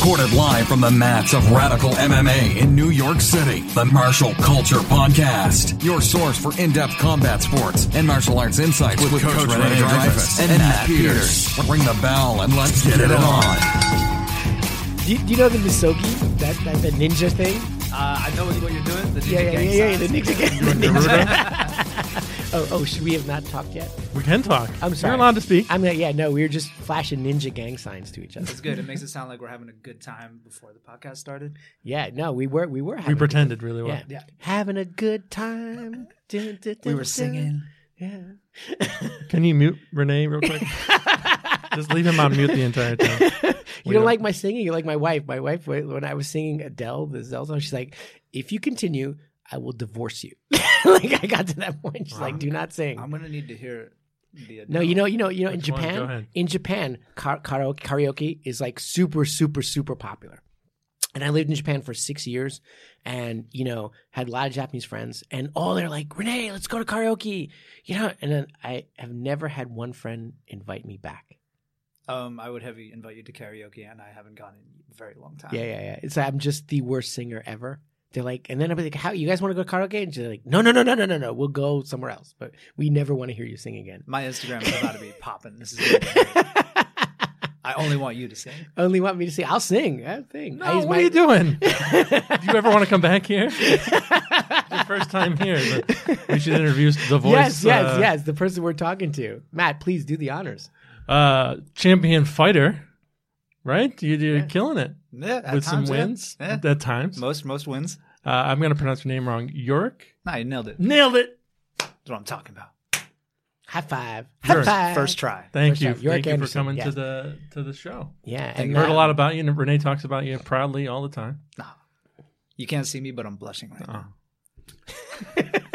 Recorded live from the mats of Radical MMA in New York City, the Martial Culture Podcast. Your source for in-depth combat sports and martial arts insights with, Coach, Rene Dreyfus and, Matt Peters. Ring the bell and let's get it on. Do you, do you know the Misogi? That, that the ninja thing? Uh, I know what what you're doing. The ninja Yeah, yeah, gang yeah, yeah, signs. the ninja gang. The ninja. oh, oh, should we have not talked yet? We can talk. I'm sorry. You're allowed to speak. I'm like, yeah, no, we were just flashing ninja gang signs to each other. It's good. It makes it sound like we're having a good time before the podcast started. Yeah, no, we were, we were. we Having pretended really well. Yeah. having a good time. Dun, dun, We dun, were singing. Yeah. Can you mute Rene real quick? Just leave him on mute the entire time. Yeah. We You don't don't- like my singing? You like my wife? My wife, when when I was singing Adele, the Adele song, she's like, "If you continue, I will divorce you." like I got to that point, she's like, "Do not sing." I'm gonna need to hear the. No, you know, you know, you know. In Which? Go Japan, in Japan, kar- karaoke, karaoke is like super, super, super popular. And I lived in Japan for six years, and you know, had a lot of Japanese friends, and all they're like, "Rene, let's go to karaoke," you know. And then I have never had one friend invite me back. Um, I would have you invite you to karaoke, and I haven't gone in a very long time. Yeah, yeah, yeah. It's I'm just the worst singer ever. They're like, and then I'll be like, "How you guys want to go to karaoke?" And she's like, "No, no, no, no, no, no, no. We'll go somewhere else, but we never want to hear you sing again." My Instagram is about to be popping. This is. Gonna be great. I only want you to sing. Only want me to sing. I'll sing. I'll sing. No, I what my- are you doing? Do you ever want to come back here? It's your first time here. but We should introduce the voice. yes, yes, uh, yes. The person we're talking to, Matt. Please do the honors. Uh, champion fighter, right? You, you're killing it Yeah, at with some times, yeah. wins Yeah. at times. Most most wins. Uh, I'm going to pronounce your name wrong. York? Nah, you nailed it. Nailed it. That's what I'm talking about. High five. High First- five. First try. Thank First you. time. York Thank you for coming yeah. to the to the show. Yeah, Thank and Heard a uh, lot about you, and Rene talks about you proudly all the time. No. You can't see me, but I'm blushing right Oh. now.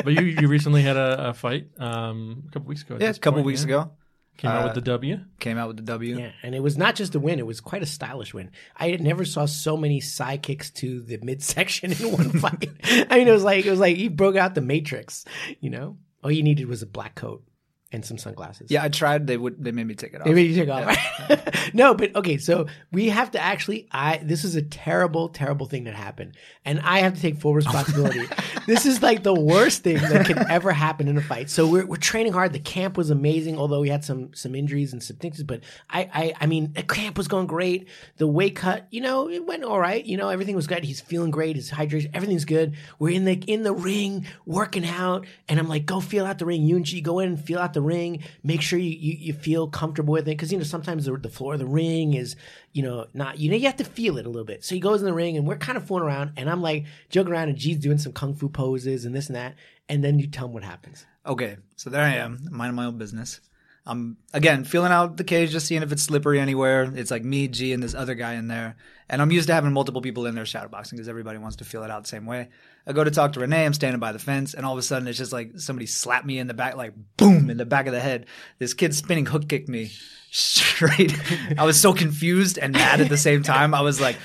But you you recently had a, a fight um, a couple weeks ago. Yeah, a couple point, weeks yeah? ago, Came out Uh, with the W. came out with the W. Yeah, and it was not just a win; it was quite a stylish win. I never saw so many side kicks to the midsection in one fight. I mean, it was like it was like he broke out the Matrix. You know, all you needed was a black coat and some sunglasses. Yeah, I tried. They would. They made me take it off. Maybe you take off. no, but okay. So we have to actually. I this is a terrible, terrible thing that happened, and I have to take full responsibility. this is like the worst thing that can ever happen in a fight. So we're we're training hard. The camp was amazing, although we had some some injuries and some things. But I I I mean, the camp was going great. The weight cut, you know, it went all right. You know, everything was good. He's feeling great. His hydration, everything's good. We're in the in the ring working out, and I'm like, go feel out the ring, Yunji. Go in and feel out the ring. Make sure you you, you feel comfortable with it because you know sometimes the, the floor of the ring is you know not you know you have to feel it a little bit. So he goes in the ring and we're kind of fooling around, and I'm like joking around, and G's doing some kung fu poses and this and that, and then you tell him what happens. Okay, so there I am, minding my own business. I'm again feeling out the cage, just seeing if it's slippery anywhere. It's like me, G, and this other guy in there. And I'm used to having multiple people in there shadowboxing because everybody wants to feel it out the same way. I go to talk to Rene. I'm standing by the fence, and all of a sudden, it's just like somebody slapped me in the back, like boom, in the back of the head. This kid spinning hook kicked me straight. I was so confused and mad at the same time. I was like,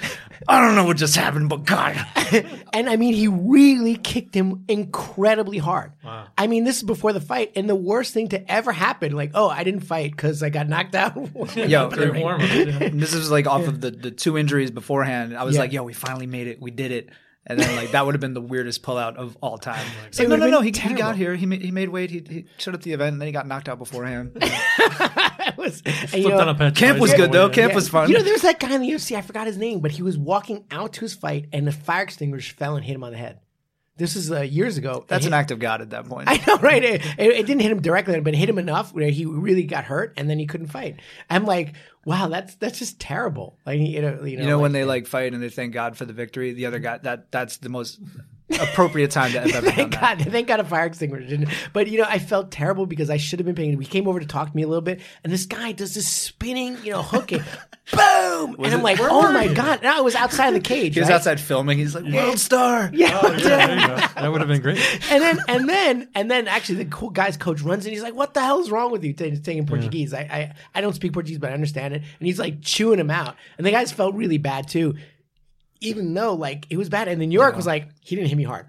I don't know what just happened, but God. And I mean, he really kicked him incredibly hard. Wow. I mean, this is before the fight, and the worst thing to ever happen, like, oh, I didn't fight because I got knocked out. Yo, Pretty warm. yeah. This is like off of the, the two injuries beforehand. I was Yeah. like, yo, we finally made it. We did it. And then like that would have been the weirdest pullout of all time. Like, no, no, no. He, he got here. He made, he made weight. He, he showed up the event, and then he got knocked out beforehand. It was- you know, a Camp was good though. Camp yeah. was fun. You know, there's that guy in the UFC. I forgot his name, but he was walking out to his fight, and the fire extinguisher fell and hit him on the head. This is uh, years ago. That's an act of God at that point. I know, right? It, it, it didn't hit him directly, but it hit him enough where he really got hurt, and then he couldn't fight. I'm like, wow, that's that's just terrible. Like, you know, you know, you know when they like fight and they thank God for the victory. The other guy that that's the most appropriate time to have ever done Thank that. God, thank God a fire extinguisher didn't. But you know, I felt terrible because I should have been paying. He came over to talk to me a little bit, and this guy does this spinning, you know, hooking, boom, and I'm it- like, oh my you? God! Now I was outside the cage. He was right? outside filming. He's like world star. Yeah, Oh, yeah, there you go. That would have been great. and then and then and then actually the cool guy's coach runs in. He's like, "What the hell is wrong with you?" T- Taking Portuguese. I, I I don't speak Portuguese, but I understand it. And he's like chewing him out. And the guys felt really bad too, even though like it was bad. And then New York was like, he didn't hit me hard.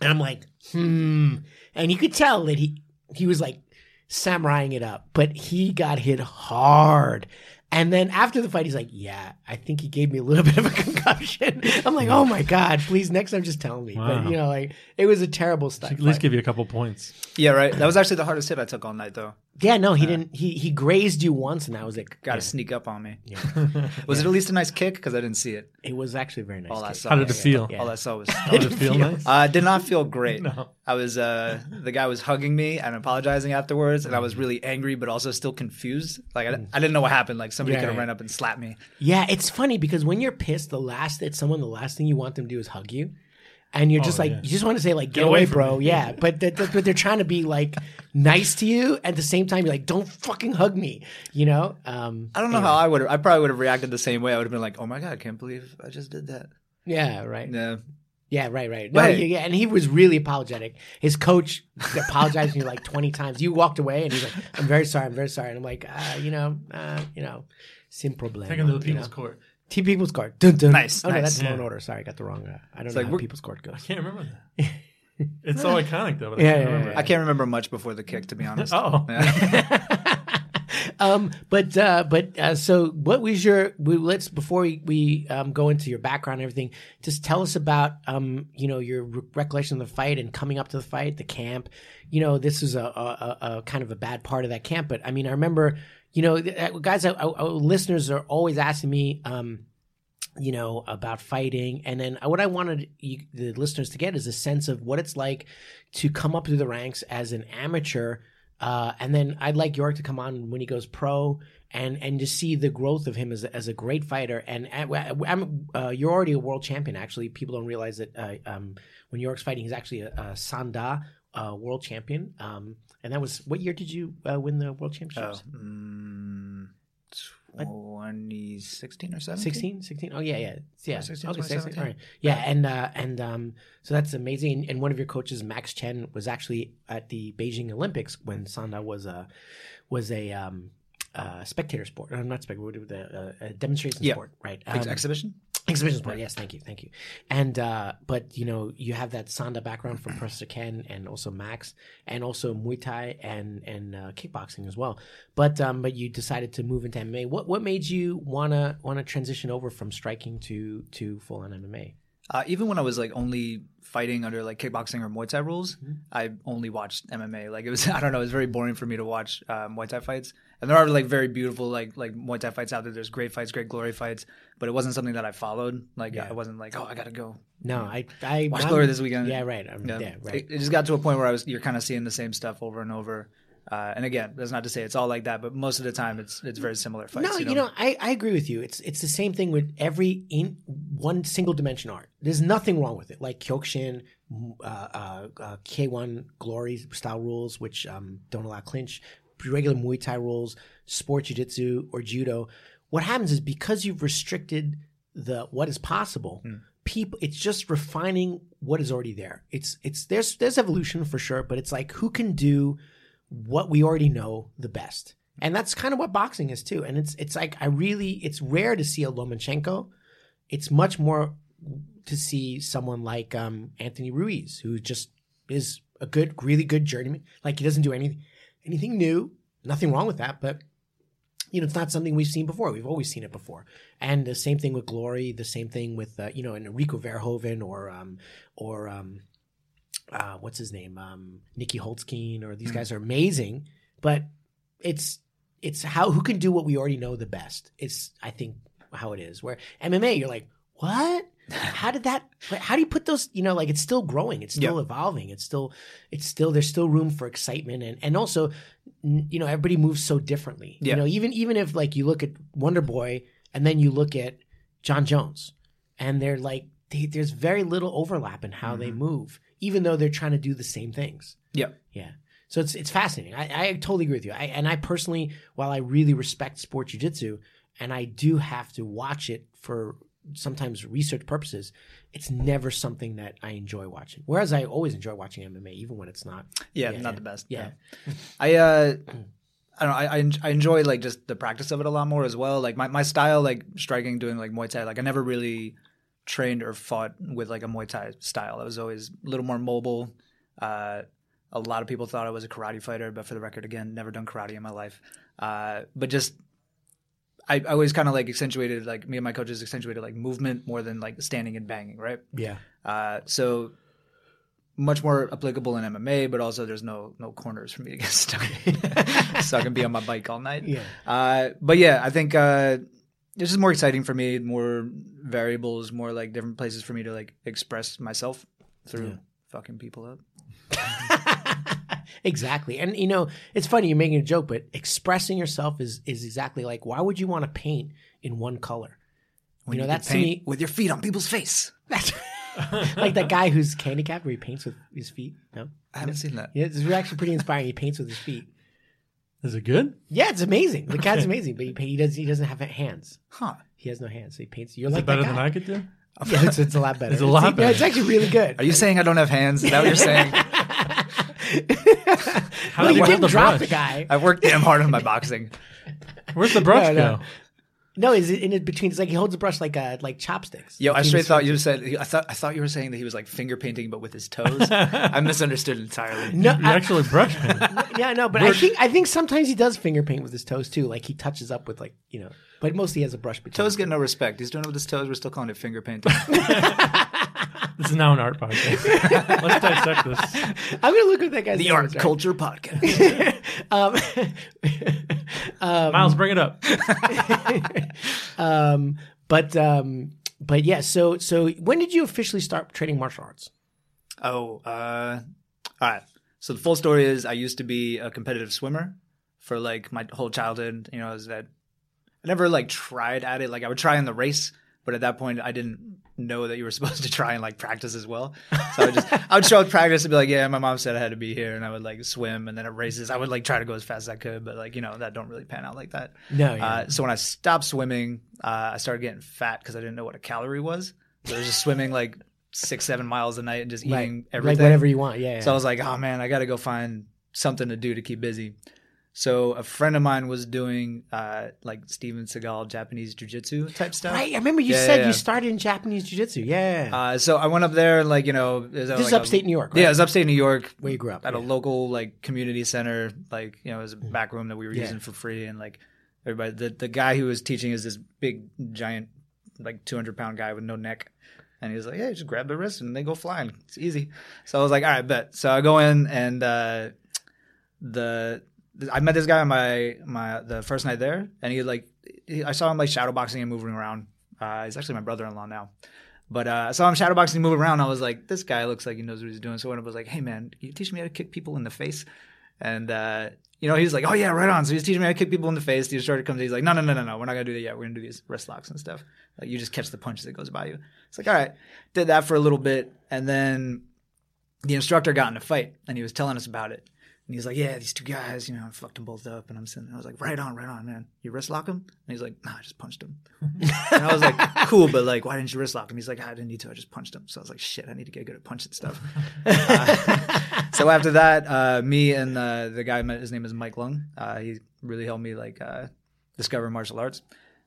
And I'm like, hmm. And you could tell that he he was like samuraiing it up, but he got hit hard. And then after the fight, he's like, "Yeah, I think he gave me a little bit of a concussion." I'm like, "Oh my god, please next time just tell me." But you know, like it was a terrible stuff. At least give you a couple points. Yeah, right. That was actually the hardest hit I took all night, though. Yeah, no, he didn't. He he grazed you once, and I was like, Got to yeah, sneak up on me. yeah. Was it at least a nice kick? Because I didn't see it. it was actually a very nice. All I kick. saw. How did it feel? Yeah. All I saw was. Did it feel nice? Uh, did not feel great. No. I was uh, the guy was hugging me and apologizing afterwards, and I was really angry, but also still confused. Like I, I didn't know what happened. Like somebody Yeah, could have yeah. ran up and slapped me. Yeah, it's funny because when you're pissed, the last at someone, the last thing you want them to do is hug you. And you're just Oh, like, yeah. you just want to say like, get, away away, bro. me. Yeah, but th- th- but they're trying to be like nice to you. At the same time, you're like, don't fucking hug me. You know? Um, I don't know how I would. I probably would have reacted the same way. I would have been like, "Oh my god, I can't believe I just did that." yeah, right. Yeah. Yeah, right, right. No, But yeah, and he was really apologetic. His coach apologized to me like twenty times. You walked away, and he's like, "I'm very sorry, I'm very sorry." And I'm like, uh, you know, uh, you know, sin problema. Take him to the you People's know. Court. T People's Court. Dun, dun. Nice, Oh no, nice. that's Law Yeah. and Order. Sorry, I got the wrong. Uh, I don't It's know like how we're- People's Court I goes. can't remember that. It's so iconic though. But I Yeah, can't yeah, remember. yeah. I can't remember much before the kick, to be honest. Oh. Yeah. um, but uh, but uh, so what was your? We, let's before we, we um, go into your background and everything, just tell us about um, you know your re- recollection of the fight and coming up to the fight, the camp. You know, this is a, a, a, a kind of a bad part of that camp, but I mean, I remember, you know, uh, guys, uh, uh, listeners are always asking me. Um, you know about fighting. And then what i wanted you, the listeners to get is a sense of what it's like to come up through the ranks as an amateur uh, and then i'd like york to come on when he goes pro and and to see the growth of him as a, as a great fighter. And uh, uh, you're already a world champion actually. People don't realize that uh, um, when york's fighting he's actually a, a sanda uh, world champion. Um, and that was what year did you uh, win the world Oh, championships mm, 2016 or 17? 16 16 oh yeah yeah yeah 16, okay, 16, 16, all right. yeah and uh and um so that's amazing and one of your coaches max chen was actually at the beijing olympics when sanda was a was a um uh, spectator sport. I'm not spectator. Uh, a demonstration Yeah. sport, right? Ex- Um, exhibition? Exhibition sport, yes, thank you, thank you. And uh, but you know, you have that Sanda background from Professor Ken and also Max, and also Muay Thai and and uh, kickboxing as well. But um, but you decided to move into MMA. What what made you wanna wanna transition over from striking to to full on MMA? Uh, even when I was like only fighting under like kickboxing or Muay Thai rules, Mm-hmm. I only watched MMA. Like it was, I don't know, it was very boring for me to watch uh, Muay Thai fights. And there are like very beautiful like like Muay Thai fights out there. There's great fights, great glory fights, but it wasn't something that I followed. Like Yeah. I wasn't like, oh, I gotta go No, I I watch I'm- glory this weekend. Yeah, right. Yeah, yeah, right. It, it just got to a point where I was you're kind of seeing the same stuff over and over. Uh, and again, that's not to say it's all like that, but most of the time it's it's very similar fights. No, you know, I, I agree with you. It's it's the same thing with every in one single dimension art. There's nothing wrong with it. Like Kyokushin, uh, uh, uh, K1 Glory style rules, which um, don't allow clinch, regular Muay Thai rules, sport jiu-jitsu or judo. What happens is because you've restricted the what is possible, people it's just refining what is already there. It's it's there's there's evolution for sure, but it's like who can do what we already know the best. And that's kind of what boxing is too. And it's it's like I really it's rare to see a Lomachenko. It's much more to see someone like um, Anthony Ruiz, who just is a good, really good journeyman. Like he doesn't do anything anything new. Nothing wrong with that, but you know, it's not something we've seen before. We've always seen it before. And the same thing with Glory. The same thing with uh, you know, Enrico Verhoeven or um, or um, uh, what's his name, um, Nieky Holzken, or these guys are amazing. But it's it's how who can do what we already know the best. It's I think how it is. Where MMA, you're like, what? How did that? How do you put those? You know, like it's still growing. It's still Yeah. evolving. It's still, it's still. There's still room for excitement and and also, you know, everybody moves so differently. Yeah. You know, even even if like you look at Wonder Boy and then you look at Jon Jones, and they're like, they, there's very little overlap in how they move, even though they're trying to do the same things. yeah. Yeah. So it's it's fascinating. I, I totally agree with you. I, and I personally, while I really respect sport jujitsu, and I do have to watch it for sometimes research purposes, it's never something that I enjoy watching. Whereas I always enjoy watching MMA, even when it's not. Yeah, Yeah, not yeah. the best. Yeah. I uh I don't know, I I enjoy like just the practice of it a lot more as well. Like my, my style, like striking, doing like Muay Thai, like I never really trained or fought with like a Muay Thai style. I was always a little more mobile. Uh, a lot of people thought I was a karate fighter, but for the record, again, never done karate in my life. Uh, but just I, I always kind of like accentuated like me and my coaches accentuated like movement more than like standing and banging, right? Yeah. Uh, so much more applicable in MMA, but also there's no no corners for me to get stuck so I can be on my bike all night. Yeah. Uh, but yeah, I think uh, it's just more exciting for me, more variables, more like different places for me to like express myself through fucking people up. exactly. And you know, it's funny you're making a joke, but expressing yourself is is exactly like why would you want to paint in one color? you know, can that's to me with your feet on people's face. that's like that guy who's handicapped where he paints with his feet. No? I haven't seen that. Yeah, it's actually pretty inspiring. He paints with his feet. Is it good? Yeah, it's amazing. The cat's amazing, but he, he does he doesn't have hands. Huh. He has no hands, so he paints. You're Is like it better that than guy. I could do? Yeah, it's, it's a lot better. It's a lot Yeah, better. it's actually really good. Are you saying I don't have hands? Is that what you're saying? How well, do you hold didn't the drop brush? the guy. I've worked damn hard on my boxing. Where's the brush No, no. go? No, is it in it between? It's like he holds the brush like uh like chopsticks. Yo, I Between straight thought fingers. you said I thought I thought you were saying that he was like finger painting but with his toes. I misunderstood entirely. No, You I- actually brush paint. yeah, no, but I think I think sometimes he does finger paint with his toes too. Like he touches up with like you know, but mostly he has a brush between. Toes get no respect. He's doing it with his toes. We're still calling it finger painting. This is now an art podcast. Let's dissect this. I'm gonna look at that guy's the Art. Culture Podcast. Um, Miles, bring it up. um, but um, but yeah. So so when did you officially start training martial arts? Oh, uh, all right. So the full story is I used to be a competitive swimmer for like my whole childhood. You know, is that I never like tried at it. Like I would try in the race, but at that point I didn't know that you were supposed to try and like practice as well. So I would just I would show up practice and be like, yeah, my mom said I had to be here, and I would like swim, and then at races I would like try to go as fast as I could, but like you know that don't really pan out like that. No, yeah. Uh, so when I stopped swimming, uh, I started getting fat because I didn't know what a calorie was. So I was just swimming like six, seven miles a night and just eating Right. everything. Like whatever you want. Yeah. yeah. So I was like, oh man, I got to go find something to do to keep busy. So a friend of mine was doing uh, like Steven Seagal Japanese jiu-jitsu type stuff. right. I remember you Yeah, said yeah, you started in Japanese jiu-jitsu. Yeah. Uh, so I went up there, and, like you know, this is upstate New York, right? Yeah, it was upstate New York. Where you grew up, at a local like community center. Like you know, it was a back room that we were Yeah. using for free, and like everybody. The the guy who was teaching is this big giant, like two hundred pound guy with no neck. And he was like, "Yeah, just grab the wrist and they go flying. It's easy." So I was like, "All right, bet." So I go in and uh, the I met this guy on my my the first night there, and he like he, I saw him like shadowboxing and moving around. Uh, he's actually my brother-in-law now, but uh, I saw him shadowboxing, and moving around. I was like, this guy looks like he knows what he's doing. So I was like, hey man, can you teach me how to kick people in the face? And uh, you know, he was like, oh yeah, right on. So he's teaching me how to kick people in the face. The instructor comes in, he's like, no, no, no, no, no, we're not gonna do that yet. We're gonna do these wrist locks and stuff. Like you just catch the punch that goes by you. It's like, all right, did that for a little bit, and then the instructor got in a fight, and he was telling us about it. And he's like, yeah, these two guys, you know, I fucked them both up. And I'm sitting there, I was like, right on, right on, man. You wrist lock him? And he's like, nah, I just punched him. and I was like, cool, but like, why didn't you wrist lock him? He's like, I didn't need to. I just punched him. So I was like, shit, I need to get good at punching stuff. Uh, so after that, uh, me and uh, the guy, his name is Mike Lung. Uh, he really helped me like uh, discover martial arts.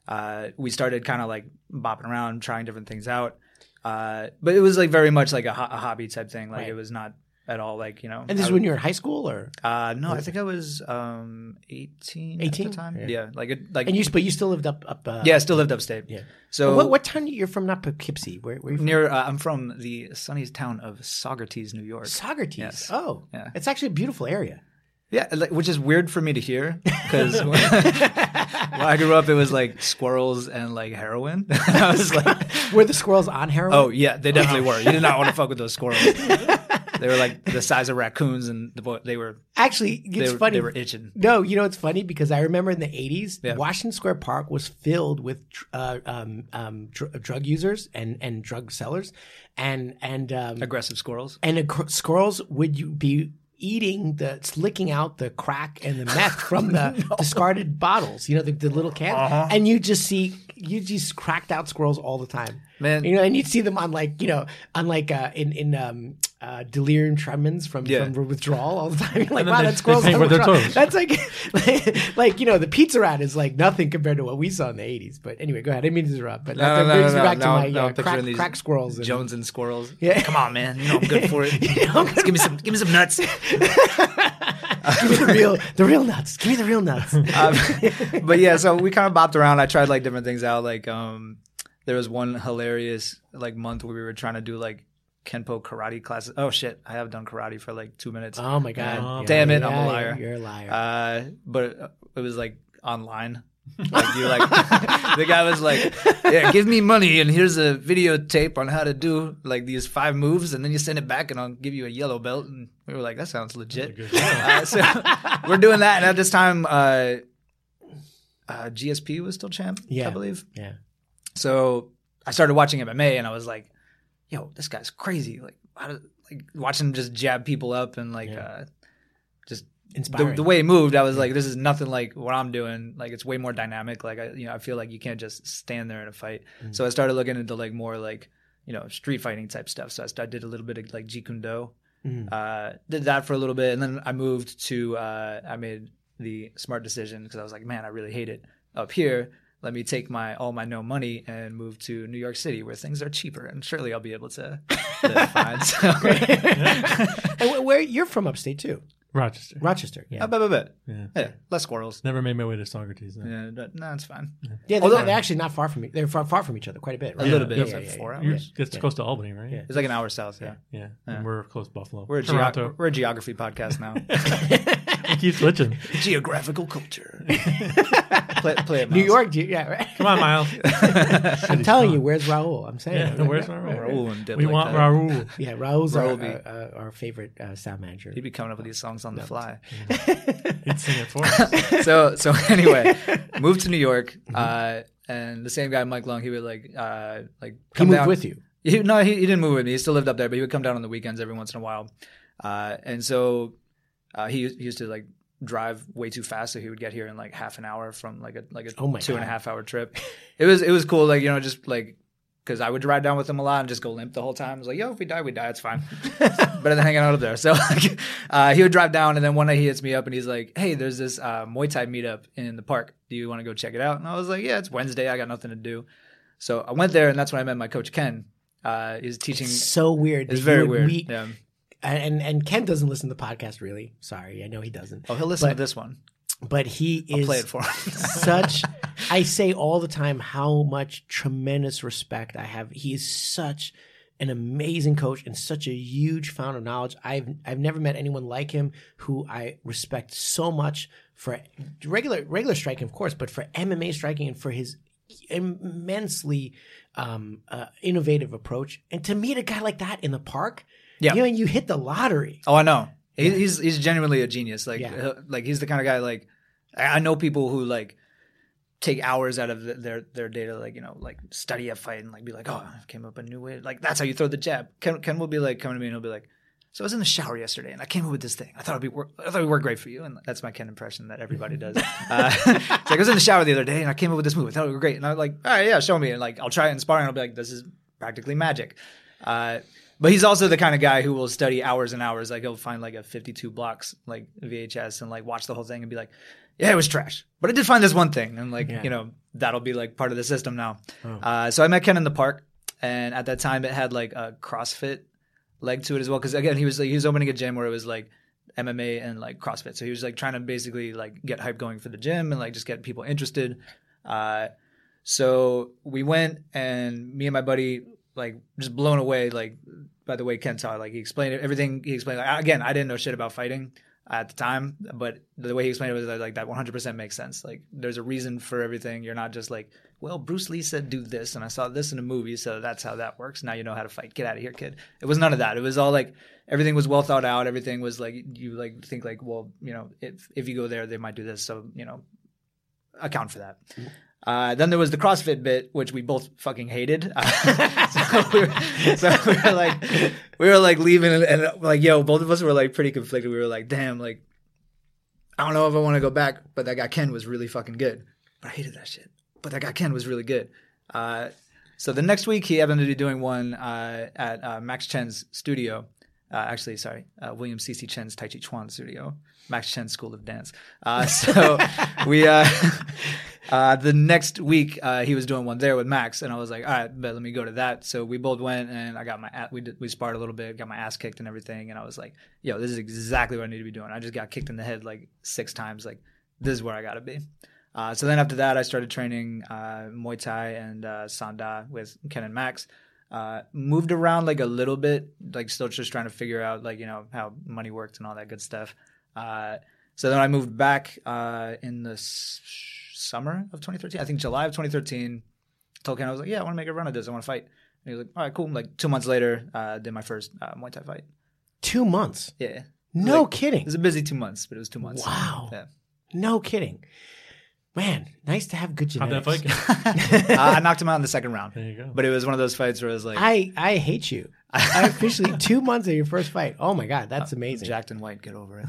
Uh, we started kind of like bopping around, trying different things out. Uh, but it was like very much like a, ho- a hobby type thing. Like Right. it was not at all like you know. and this is when you were in high school, or uh, no, I think I was um, 18, 18? at the time. Yeah. Yeah, like it, like and you but you still lived up up. Uh, yeah, I still lived upstate. Yeah. So what what town you're from? Not Poughkeepsie. Where where you from? near uh, I'm from the sunny town of Saugerties, New York. Saugerties. Yes. Oh, Yeah. it's actually a beautiful area. Yeah, like, which is weird for me to hear because when, when I grew up, it was like squirrels and like heroin. I was like, Were the squirrels on heroin? oh yeah, they definitely were. You did not want to fuck with those squirrels. They were like the size of raccoons, and the boy, they were actually, they, it's were- funny. they were itching. No, you know it's funny because I remember in the '80s, Yeah. Washington Square Park was filled with uh, um, um, dr- drug users and, and drug sellers, and and um, Aggressive squirrels. and the squirrels would you be eating the licking out the crack and the meth from the discarded bottles, you know, the, the little cans, Uh-huh. and you just see you just cracked out squirrels all the time, Man. You know, and you'd see them on like you know on like uh, in in um, uh, delirium tremens from, Yeah. from withdrawal all the time. You're like, wow, that squirrel's they paint on with their That's like, like, like, you know, the pizza rat is like nothing compared to what we saw in the 80s. But anyway, go ahead. I didn't mean to interrupt, but that, that brings me back to my now uh, crack, these crack squirrels. And, Jones and squirrels. Yeah. come on, man. You know I'm good for it. You know give me some, give me some nuts. Give me the real, the real nuts. Give me the real nuts. Um, but yeah, so we kind of bopped around. I tried like different things out. Like um, there was one hilarious like month where we were trying to do like kenpo karate classes. Oh shit, I have done karate for like two minutes. oh my god! Oh, Yeah, damn it, I'm a liar. You're, you're a liar. Uh, but it was like online. Like you like the guy was like, yeah, give me money and here's a videotape on how to do like these five moves and then you send it back and I'll give you a yellow belt and we were like, that sounds legit. Uh, so we're doing that and at this time, uh, uh, GSP was still champ, Yeah. I believe. yeah. So I started watching MMA and I was like, yo, this guy's crazy. Like, how do, like watching him just jab people up and like, Yeah. uh, just the, the way he moved, I was like, this is nothing like what I'm doing. Like, it's way more dynamic. Like, I, you know, I feel like you can't just stand there in a fight. Mm. So I started looking into like more like, you know, street fighting type stuff. So I started, did a little bit of like Jeet Kune Do. Mm. Uh, did that for a little bit, and then I moved to. Uh, I made the smart decision because I was like, man, I really hate it up here. Let me take my all my no money and move to New York City where things are cheaper, and surely I'll be able to live fine. So, And where you're from, upstate too, Rochester. Rochester. Yeah, a bit, a bit. Yeah. Yeah, less squirrels. Never made my way to Saugerties. though. Yeah, but- no, it's fine. yeah. They're, Although- they're actually not far from me. They're far, far from each other, quite a bit. A Right? little bit. Yeah, yeah, like yeah, four yeah. hours. You're, it's Yeah. close to Albany, right? Yeah. It's like an hour south. Yeah, Yeah. Yeah. And we're close to Buffalo. we're a geog- we're a geography podcast now. It keeps switching. Geographical culture. play, play it, New York, do you- yeah, right. Come on, Miles. I'm telling you, where's Raul? I'm saying, Yeah, where's Raul? Raul and dip We like want that. Raul. Yeah, Raul's our, Raul be- uh, uh, our favorite uh, sound manager. He'd be coming up with these songs on the fly. He'd sing it for us. so so anyway, moved to New York, uh, and the same guy, Mike Long, he would like uh, like He moved down. with you. He, no, he, he didn't move with me. He still lived up there, but he would come down on the weekends every once in a while. Uh, and so uh, he, he used to like drive way too fast, so he would get here in like half an hour from like a like a Oh my and a half hour trip. It was it was cool, like you know, just like because I would ride down with him a lot and just go limp the whole time. I was like, yo, if we die, we die. It's fine. Better than hanging out up there. So like, uh, he would drive down, and then one night he hits me up and he's like, hey, there's this uh, Muay Thai meetup in the park. Do you want to go check it out? And I was like, yeah, it's Wednesday. I got nothing to do. So I went there, and that's when I met my coach Ken. Uh, he's teaching. So weird. It's very would weird. yeah. And and Ken doesn't listen to the podcast really. Sorry, I know he doesn't. Oh, he'll listen But- to this one. But he I'll is play it for him. such. I say all the time how much tremendous respect I have. He is such an amazing coach and such a huge fount of knowledge. I've I've never met anyone like him who I respect so much for regular regular striking, of course, but for MMA striking and for his immensely um, uh, innovative approach. And to meet a guy like that in the park, Yeah. you know, you hit the lottery. Oh, I know. He, he's he's genuinely a genius. Like Yeah. like he's the kind of guy like I know people who like take hours out of their their day to like you know like study a fight and like be like oh I came up a new way like that's how you throw the jab. Ken Ken will be like coming to me and he'll be like. So I was in the shower yesterday and I came up with this thing. I thought it'd be work, I thought it'd work great for you, and that's my Ken impression that everybody does. Uh, like I was in the shower the other day and I came up with this move. I thought it would be great, and I was like, all right, yeah, show me. And like I'll try it in sparring. I'll be like, this is practically magic. Uh, but he's also the kind of guy who will study hours and hours. Like he'll find like a 52 blocks like VHS and like watch the whole thing and be like, yeah, it was trash, but I did find this one thing, and like Yeah. you know that'll be like part of the system now. Oh. Uh, so I met Ken in the park, and at that time it had like a CrossFit leg to it as well. Because again, he was like, he was opening a gym where it was like MMA and like CrossFit. So he was like trying to basically like get hype going for the gym and like just get people interested. Uh, so we went and me and my buddy like just blown away like by the way Ken taught. Like he explained it, everything he explained. Like, again, I didn't know shit about fighting at the time, but the way he explained it was like that 100% makes sense. Like there's a reason for everything. You're not just like, well, Bruce Lee said do this, and I saw this in a movie, so that's how that works. Now you know how to fight. Get out of here, kid. It was none of that. It was all like everything was well thought out. Everything was like you like think like, well, you know, if if you go there, they might do this, so you know, account for that. Mm-hmm. Uh, then there was the CrossFit bit, which we both fucking hated. Uh, so, we were, so we were like, we were like leaving, and, and like, yo, both of us were like pretty conflicted. We were like, damn, like, I don't know if I want to go back, but that guy Ken was really fucking good. But I hated that shit. But that guy Ken was really good. Uh, so the next week he happened to be doing one uh, at uh, Max Chen's studio. Uh, actually, sorry, uh, William C.C. Chen's Tai Chi Chuan studio, Max Chen School of Dance. Uh, so we uh, uh, the next week, uh, he was doing one there with Max, and I was like, all right, but let me go to that. So we both went, and I got my a- we did, we sparred a little bit, got my ass kicked and everything, and I was like, yo, this is exactly what I need to be doing. I just got kicked in the head like six times. Like this is where I got to be. Uh, so then after that, I started training uh, Muay Thai and uh, Sanda with Ken and Max. Uh, moved around like a little bit, like still just trying to figure out like you know how money worked and all that good stuff. So then I moved back in the s- summer of 2013. I think July of 2013. Told Ken I was like, yeah, I want to make a run of this. I want to fight. And he was like, all right, cool. Like two months later, uh, did my first uh, Muay Thai fight. Two months. Yeah, No Like, kidding. it was a busy two months, but it was two months. Wow. Yeah. No kidding. Man, nice to have good How'd genetics. that fight uh, I knocked him out in the second round. There you go. But it was one of those fights where it was like I I hate you. I officially two months of your first fight. Oh my god, that's amazing. jacked and white, get over it.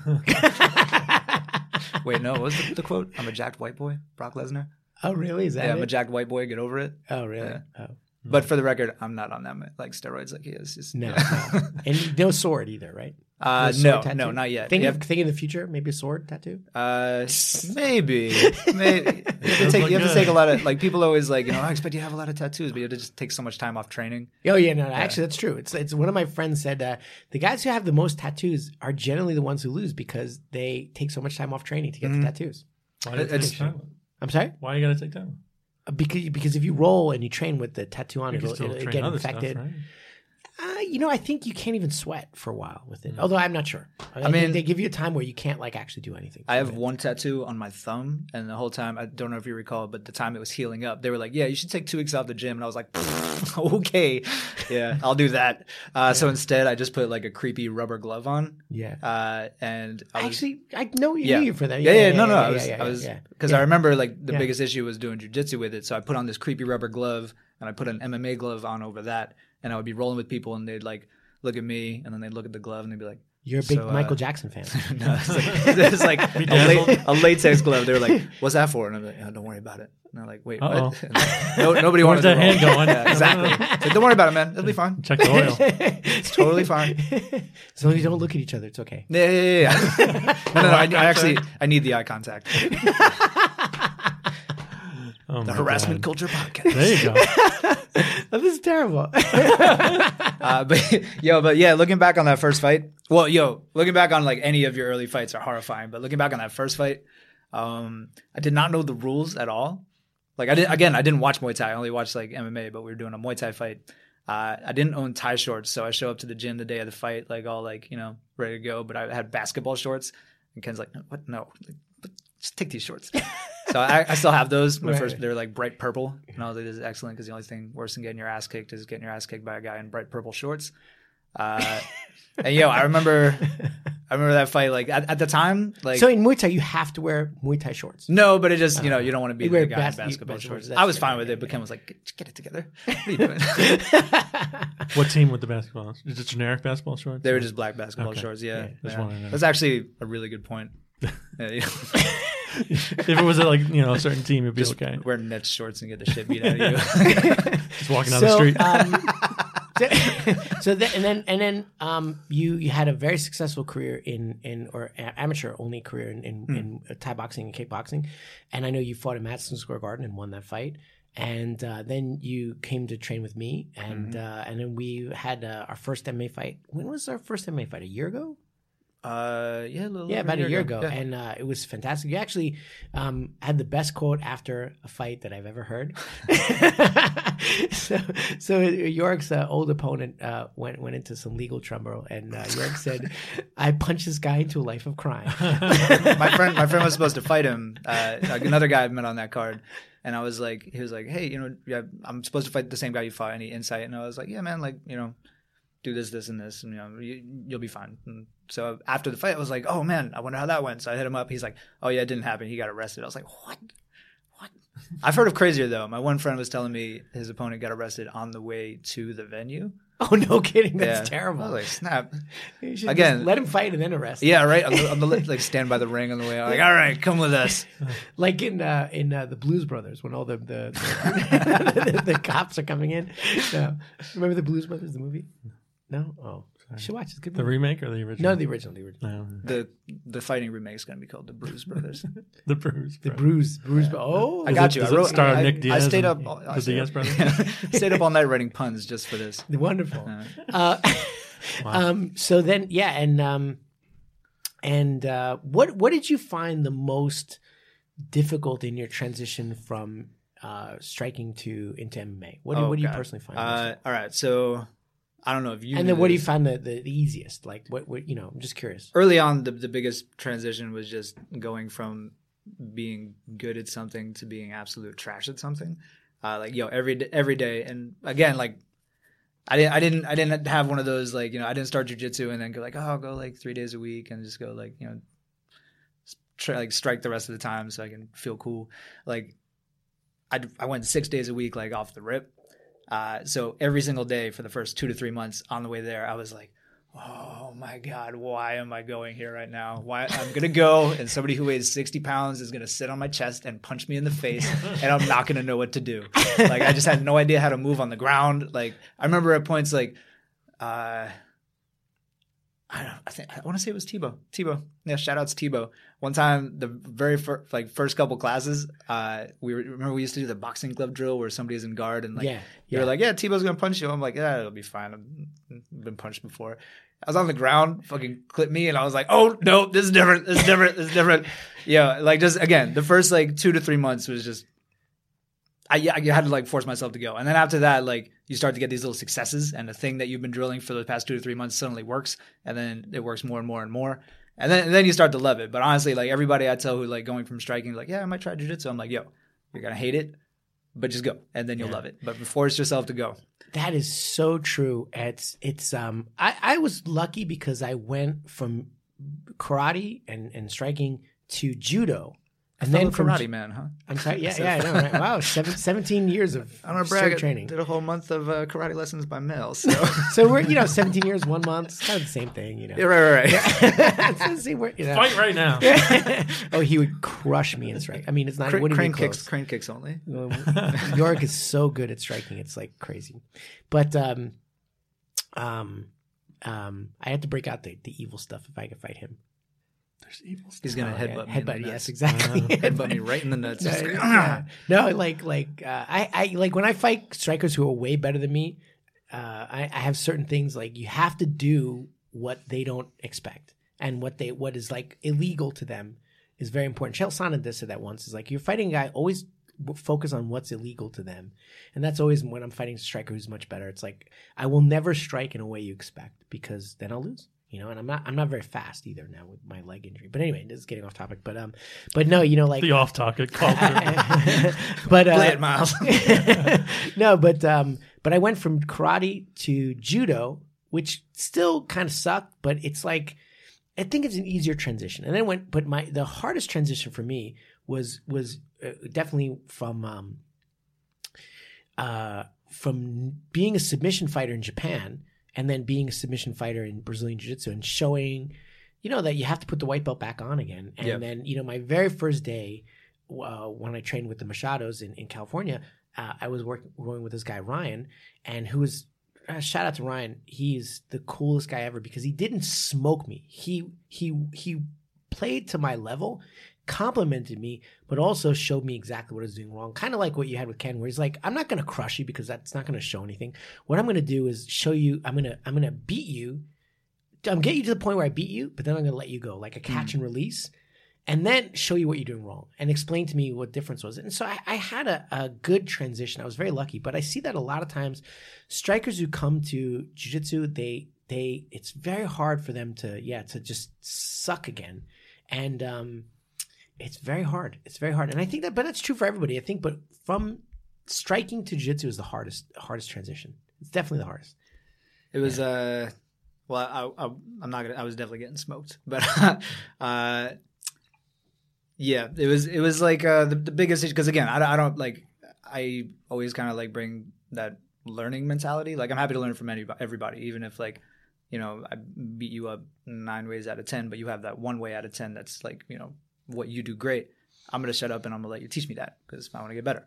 Wait, no, what was the, the quote? I'm a jacked white boy, Brock Lesnar. oh really? Is that Yeah, I'm a jacked white boy, get over it. oh really? Yeah. Oh But for the record, I'm not on that like steroids like he is. Just, no, yeah. no. and no sword either, right? Uh, sword no, tattoo? no, not yet. Think, You of, think in the future, maybe a sword tattoo. uh, maybe, maybe. You have, to take, you have to take a lot of like people always like you know I expect you to have a lot of tattoos, but you have to just take so much time off training. Oh yeah, no, no, actually that's true. It's it's one of my friends said uh, the guys who have the most tattoos are generally the ones who lose because they take so much time off training to get Mm-hmm. the tattoos. Why do you It's- take time? I'm sorry, Why you gotta take time? Because because if you roll and you train with the tattoo on, You it'll, still it'll get infected. stuff, right? Uh, you know, I think you can't even sweat for a while with Mm. it. Although I'm not sure. I, mean- mean, they give you a time where you can't like actually do anything. I have one tattoo on my thumb, and the whole time I don't know if you recall, but the time it was healing up, they were like, "Yeah, you should take two weeks off the gym," and I was like, "Okay, yeah, I'll do that." Uh, So instead, I just put like a creepy rubber glove on, Yeah. uh, and I was, Actually, I know you yeah, knew you for that. Yeah, yeah, no, no, yeah, I was, yeah, I was, yeah, because yeah. I remember like the Yeah. biggest issue was doing jujitsu with it, so I put on this creepy rubber glove, and I put an MMA glove on over that, and I would be rolling with people, and they'd like look at me, and then they'd look at the glove, and they'd be like. You're a big So, uh, Michael Jackson fan. No, it's like, it's like a, la- a latex glove. They were like, "What's that for?" And I'm like, oh, "Don't worry about it." And they're like, "Wait, Uh-oh. what?" Like, no, nobody wanted that to roll. hand going? Yeah, exactly. It's like, don't worry about it, man. It'll be fine. Check the oil. It's totally fine. as long as you don't look at each other, it's okay. Yeah, yeah, yeah. yeah. no, no, no. I, I actually I need the eye contact. Oh The harassment God. culture podcast. There you go. This is terrible. Uh, but yo, but yeah, looking back on that first fight, well, yo, looking back on like any of your early fights are horrifying. But looking back on that first fight, um, I did not know the rules at all. Like I did again, I didn't watch Muay Thai. I only watched like MMA. But we were doing a Muay Thai fight. Uh, I didn't own Thai shorts, so I show up to the gym the day of the fight, like all like you know ready to go. But I had basketball shorts, and Ken's like, "What? No, like, just take these shorts." so I, I still have those. My Right. first, they're like bright purple, and I was like, "This is excellent," because the only thing worse than getting your ass kicked is getting your ass kicked by a guy in bright purple shorts. Uh, and yo, I remember, I remember that fight. Like at, at the time, like so in Muay Thai, you have to wear Muay Thai shorts. no, but it just you know you don't want to be You the guy bas- in you- basketball bas- shorts. I was fine with it, but. Ken was like, "Get get it together." What are you doing? What team with the basketball? Is it generic basketball shorts? they were just black basketball Okay. shorts. Yeah, just yeah. wanted to know. that's actually a really good point. Yeah, you know, if it was like you know a certain team, it'd be just okay. wear net shorts and get the shit beat out of you. Just walking down the street. Um, so, so then, and then and then um, you you had a very successful career in in or a- amateur only career in in, Hmm. in uh, Thai boxing and kickboxing, and I know you fought in Madison Square Garden and won that fight. And uh, then you came to train with me, and Mm-hmm. uh, and then we had uh, our first MMA fight. When was our first MMA fight? A year ago? Uh, yeah, a little Yeah, about a year ago, Yeah. and uh, it was fantastic. You actually um, had the best quote after a fight that I've ever heard. so, so York's uh, old opponent uh, went went into some legal trouble, and uh, York said, "I punched this guy into a life of crime." my friend, my friend was supposed to fight him. Uh, another guy I met on that card, and I was like, he was like, hey, you know, yeah, I'm supposed to fight the same guy you fought. Any insight? And I was like, yeah, man, like, you know, do this, this, and this, and you know, you, you'll be fine. And so after the fight, I was like, oh man, I wonder how that went. So I hit him up. He's like, oh yeah, it didn't happen. He got arrested. I was like, what? What? I've heard of crazier though. My one friend was telling me his opponent got arrested on the way to the venue. oh no, kidding! That's Yeah. terrible. I was like, snap. Again- just let him fight and then arrest. him. Yeah, right. On the, on the like stand by the ring on the way. I'm like, all right, come with us. like in uh, in uh, the Blues Brothers when all the the, the, the cops are coming in. No. Remember the Blues Brothers, the movie? No. Oh, You should watch. It's a good. The movie. remake or the original? no, the original. The original. No, The the fighting remake is going to be called the Bruise Brothers. the Bruise. The Brothers. Bruise. Bruise. Oh, I got you. does I it wrote. star I, Nick I Diaz stayed and up. the I stayed, Diaz brothers? stayed up all night writing puns just for this. Wonderful. Uh, um, so then, yeah, and um, and uh, what what did you find the most difficult in your transition from uh, striking to into MMA? What do, Oh, what do you God. personally find? Uh, all right, so I don't know if you. and then what do you find the, the, easiest? Like what, what you know? I'm just curious. early on the, the biggest transition was just going from being good at something to being absolute trash at something uh, like yo every every day and again like I didn't I didn't I didn't have one of those like you know I didn't start jujitsu and then go like oh I'll go like three days a week and just go like you know try like strike the rest of the time so I can feel cool like I I went six days a week like off the rip uh, so every single day for the first two to three months on the way there I was like oh my god why am i going here right now why i'm gonna go and somebody who weighs 60 pounds is gonna sit on my chest and punch me in the face and i'm not gonna know what to do like i just had no idea how to move on the ground like i remember at points like uh I don't. I think I want to say it was Tebow. Tebow. Yeah. Shout outs Tebow. One time, the very first, like first couple classes, uh, we were, remember we used to do the boxing glove drill where somebody's in guard and like Yeah, you were like, yeah, Tebow's gonna punch you. I'm like, yeah, it'll be fine. I've been punched before. I was on the ground, fucking clipped me, and I was like, oh no, this is different. This is different. This is different. Yeah, like just again, the first like two to three months was just. I, I had to like force myself to go, and then after that, like you start to get these little successes, and the thing that you've been drilling for the past two to three months suddenly works, and then it works more and more and more, and then and then you start to love it. But honestly, like everybody I tell who like going from striking, like yeah, I might try jujitsu. I'm like, yo, you're gonna hate it, but just go, and then you'll love it. But force yourself to go. That is so true. It's it's um I, I was lucky because I went from karate and, and striking to judo. And then from karate man, huh? I'm sorry, yeah, yeah, I know, right? Wow, seven, 17 years of I don't strength training. Did a whole month of uh, karate lessons by mail. So So we're you know 17 years, one month. It's kind of the same thing, you know. yeah, right, right, right. It's the same word, you know. Fight right now. oh, he would crush me in strike. I mean, it's not. it Crane, crane kicks, crane kicks only. York is so good at striking; it's like crazy. But um, um, um, I had to break out the, the evil stuff if I could fight him. There's evil stuff. He's gonna Oh, yeah. headbutt me. in the Headbutt, yes, nuts. exactly. Headbutt me right in the nuts. No, like, yeah. no, like like uh, I I like when I fight strikers who are way better than me. Uh, I, I have certain things like you have to do what they don't expect, and what they what is like illegal to them is very important. Chael Sonnen did say that once. Is like you're fighting a guy, always focus on what's illegal to them, and that's always when I'm fighting a striker who's much better. It's like I will never strike in a way you expect because then I'll lose. You know, and I'm not I'm not very fast either now with my leg injury. But anyway, this is getting off topic. But um, but no, you know, like The off topic culture. but uh, Play it, Miles. no, but um, but I went from karate to judo, which still kind of sucked, but it's like I think it's an easier transition. And then I went, but my the hardest transition for me was was uh, definitely from um, uh, from being a submission fighter in Japan and then being a submission fighter in Brazilian Jiu Jitsu and showing, you know, that you have to put the white belt back on again. And Yep. then, you know, my very first day uh, when I trained with the Machados in, in California, uh, I was working going with this guy Ryan, and who was uh, shout out to Ryan. He's the coolest guy ever because he didn't smoke me. He he he played to my level, complimented me, but also showed me exactly what I was doing wrong. Kind of like what you had with Ken, where he's like, "I'm not going to crush you because that's not going to show anything. What I'm going to do is show you. I'm gonna I'm gonna beat you. I'm get you to the point where I beat you, but then I'm going to let you go, like a catch and release." and then show you what you're doing wrong and explain to me what difference was. And so I, I had a, a good transition. I was very lucky, but I see that a lot of times strikers who come to jujitsu, they they it's very hard for them to yeah to just suck again, and um, it's very hard. It's very hard, and I think that, but that's true for everybody. I think, but from striking to jujitsu is the hardest hardest transition. It's definitely the hardest. It was uh, well, I, I, I'm not gonna. I was definitely getting smoked, but uh, yeah, it was it was like uh, the, the biggest issue because again, I, don't- I don't like. I always kind of like bring that learning mentality. Like I'm happy to learn from any, everybody, even if like you know I beat you up nine ways out of ten, but you have that one way out of ten that's like you know what you do great. I'm gonna shut up and I'm gonna let you teach me that because I want to get better.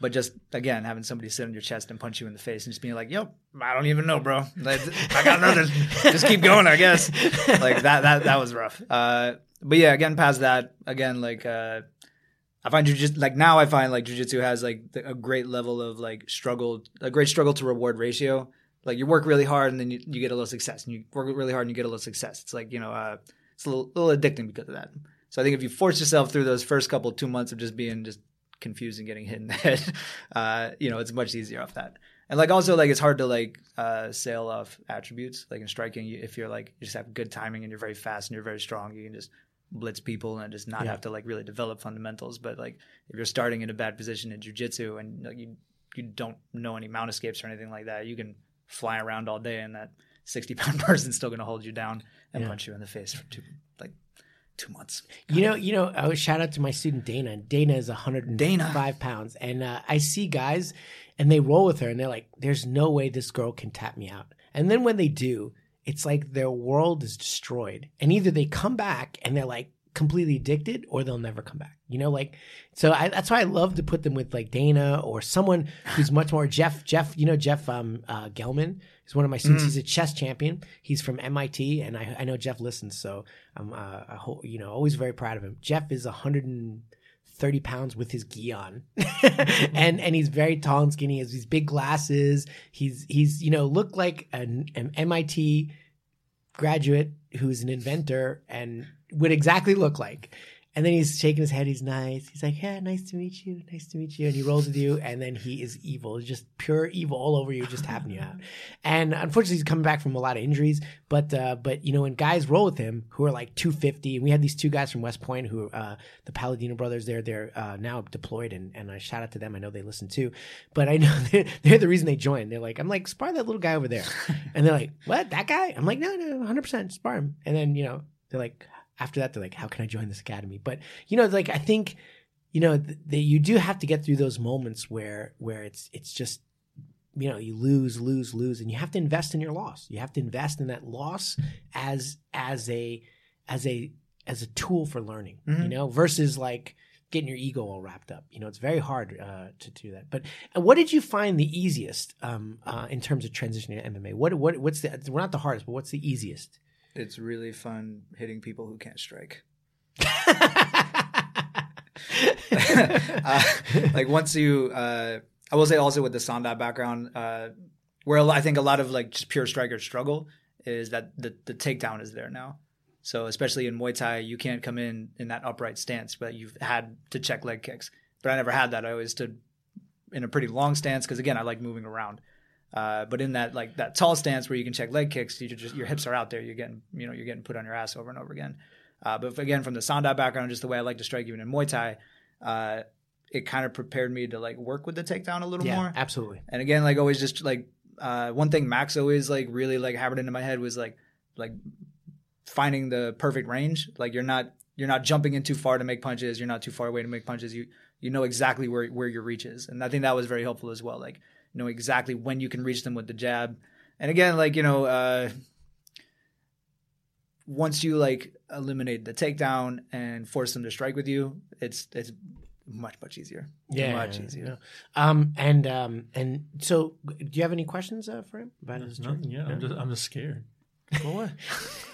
But just again, having somebody sit on your chest and punch you in the face and just being like, "Yo, I don't even know, bro. Like, I got nothing. just keep going, I guess." Like that that that was rough. Uh, but yeah, again, past that, again, like uh, I find jujitsu like now I find like jujitsu has like the, a great level of like struggle, a great struggle to reward ratio. Like you work really hard and then you, you get a little success, and you work really hard and you get a little success. It's like you know, uh, it's a little, little addicting because of that. So I think if you force yourself through those first couple two months of just being just confused and getting hit in the head, uh, you know, it's much easier off that. And like also like it's hard to like uh, sail off attributes like in striking. If you're like you just have good timing and you're very fast and you're very strong, you can just blitz people and just not Yeah. have to like really develop fundamentals. But like if you're starting in a bad position in jujitsu and like, you you don't know any mount escapes or anything like that, you can fly around all day and that 60 pound person's still going to hold you down and Yeah. punch you in the face for two like two months. You know, you know. I was shout out to my student Dana. Dana is 105 Dana. pounds, and uh, I see guys, and they roll with her, and they're like, "There's no way this girl can tap me out." And then when they do, it's like their world is destroyed, and either they come back and they're like completely addicted, or they'll never come back. You know, like so. I, that's why I love to put them with like Dana or someone who's much more Jeff. Jeff, you know Jeff um, uh, Gelman is one of my students. He's a chess champion. He's from MIT, and I, I know Jeff listens, so I'm uh, ho- you know always very proud of him. Jeff is 130 pounds with his gi on, and and he's very tall and skinny. He has these big glasses. He's he's you know look like an, an MIT graduate who's an inventor and would exactly look like. And then he's shaking his head. He's nice. He's like, "Yeah, nice to meet you. Nice to meet you." And he rolls with you, and then he is evil, just pure evil all over you, just tapping you out. And unfortunately, he's coming back from a lot of injuries. But uh, but you know, when guys roll with him who are like 250, and we had these two guys from West Point who uh, the Palladino brothers. They're they're uh, now deployed, and and I shout out to them. I know they listen too. But I know they're, they're the reason they joined. They're like, I'm like, spar that little guy over there, and they're like, what that guy? I'm like, no, no, 100 percent spar him. And then you know, they're like, after that, they're like, how can I join this academy? But you know, like I think you know th- that you do have to get through those moments where where it's it's just you know you lose lose lose and you have to invest in your loss you have to invest in that loss as as a as a as a tool for learning you Mhm. know versus like getting your ego all wrapped up you know it's very hard uh, to do that but uh, what did you find the easiest um, uh, in terms of transitioning to mma what what what's the we're not the hardest but what's the easiest It's really fun hitting people who can't strike. uh, like once you, uh, I will say also with the Sanda background, uh, where I think a lot of like just pure strikers struggle is that the, the takedown is there now. So especially in Muay Thai, you can't come in in that upright stance, but you've had to check leg kicks. But I never had that. I always stood in a pretty long stance because again, I like moving around. Uh, but in that like that tall stance where you can check leg kicks, you just your hips are out there. You're getting you know you're getting put on your ass over and over again. Uh, but again, from the Sanda background, just the way I like to strike, even in Muay Thai, uh, it kind of prepared me to like work with the takedown a little yeah more. absolutely And again, like always, just like uh, one thing Max always like really like hammered into my head was like like finding the perfect range. Like you're not you're not jumping in too far to make punches. You're not too far away to make punches. You you know exactly where where your reach is, and I think that was very helpful as well. Like know exactly when you can reach them with the jab. And again, like you know. Uh, once you like eliminate the takedown and force them to strike with you, it's it's much much easier. yeah much easier. yeah. um and um and so do you have any questions uh, for him about his journey? Nothing yet. I'm just I'm just scared. Go away.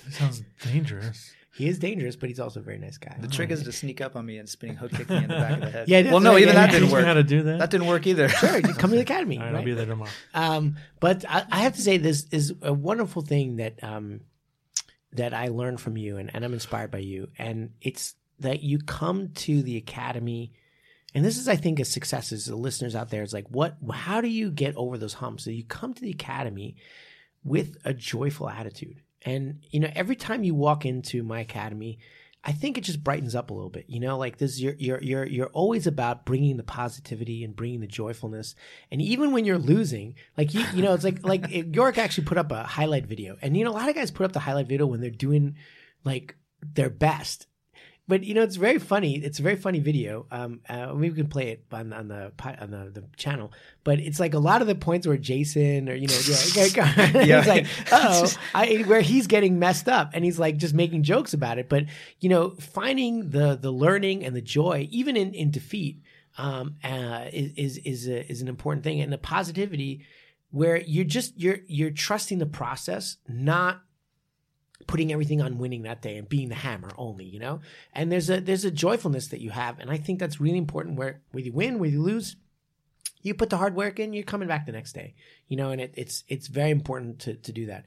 it sounds dangerous. He is dangerous, but he's also a very nice guy. The trick is to sneak up on me and spinning hook kick me in the back of the head. Yeah, well, no, right. even Yeah, that you didn't Teach me how work. to do that. That didn't work either. Sure, you come to the academy. All right, I'll be there tomorrow. Um, but I, I have to say this is a wonderful thing that um, that I learned from you, and, and I'm inspired by you. And it's that you come to the academy, and this is, I think, a success. Is the listeners out there? It's like, what? How do you get over those humps? So you come to the academy with a joyful attitude, and you know, every time you walk into my academy. I think it just brightens up a little bit, you know. Like this, you're you're you're you're always about bringing the positivity and bringing the joyfulness, and even when you're losing, like you, you know, it's like like eh, York actually put up a highlight video, and you know, a lot of guys put up the highlight video when they're doing like their best. But you know, it's very funny. It's a very funny video. Um, uh, we can play it on, on the on the, the channel. But it's like a lot of the points where Jason or you know, yeah, Yeah. he's like, oh, I where he's getting messed up, and he's like just making jokes about it. But you know, finding the the learning and the joy, even in in defeat, um, uh, is is is, a, is an important thing, and the positivity where you're just you're you're trusting the process, not putting everything on winning that day and being the hammer only, you know. And there's a there's a joyfulness that you have, and I think that's really important. Where whether you win, whether you lose, you put the hard work in, you're coming back the next day, you know. And it, it's it's very important to to do that.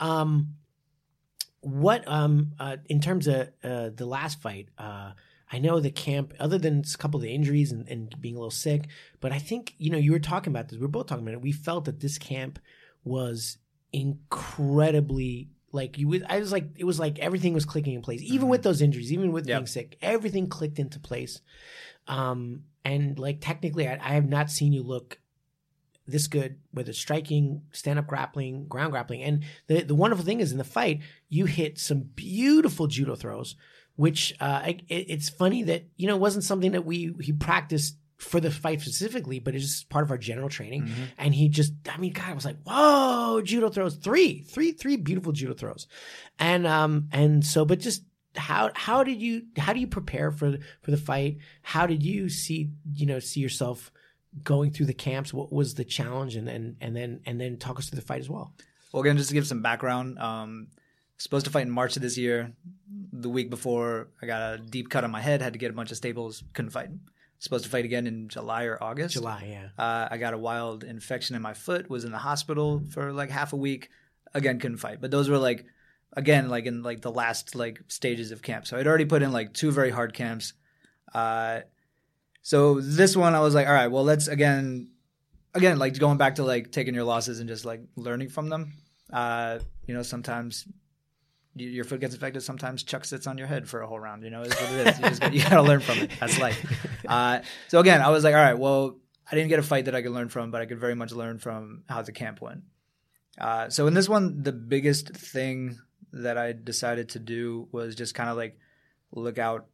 Um, what um uh, in terms of uh, the last fight, uh, I know the camp, other than a couple of the injuries and, and being a little sick, but I think you know you were talking about this. We were both talking about it. We felt that this camp was incredibly like you would i was like it was like everything was clicking in place. Even with those injuries even with Yep. being sick everything clicked into place. Um and like technically I, I have not seen you look this good whether striking stand-up grappling ground grappling. And the, the wonderful thing is in the fight you hit some beautiful judo throws which uh I, it, it's funny that you know it wasn't something that we he practiced for the fight specifically but it's just part of our general training. And he just i mean god i was like whoa judo throws three three three beautiful judo throws. And um and so but just how how did you how do you prepare for for the fight? How did you see you know see yourself going through the camps? What was the challenge? And then and then and then talk us through the fight as well. Well, again, just to give some background, um, supposed to fight in March of this year. The week before, I got a deep cut on my head, had to get a bunch of staples, couldn't fight. Supposed to fight again in July or August. july yeah Uh, I got a wild infection in my foot, was in the hospital for like half a week. Again, couldn't fight. But those were like, again, like in like the last like stages of camp. So I'd already put in like two very hard camps. Uh, so this one, I was like, all right, well, let's again, again, like going back to like taking your losses and just like learning from them. Uh, you know, sometimes your foot gets infected. Sometimes Chuck sits on your head for a whole round. You know, it's what it is. You just got, you got to learn from it. That's life. Uh, so again, I was like, all right, well, I didn't get a fight that I could learn from, but I could very much learn from how the camp went. Uh, so in this one, the biggest thing that I decided to do was just kind of like look out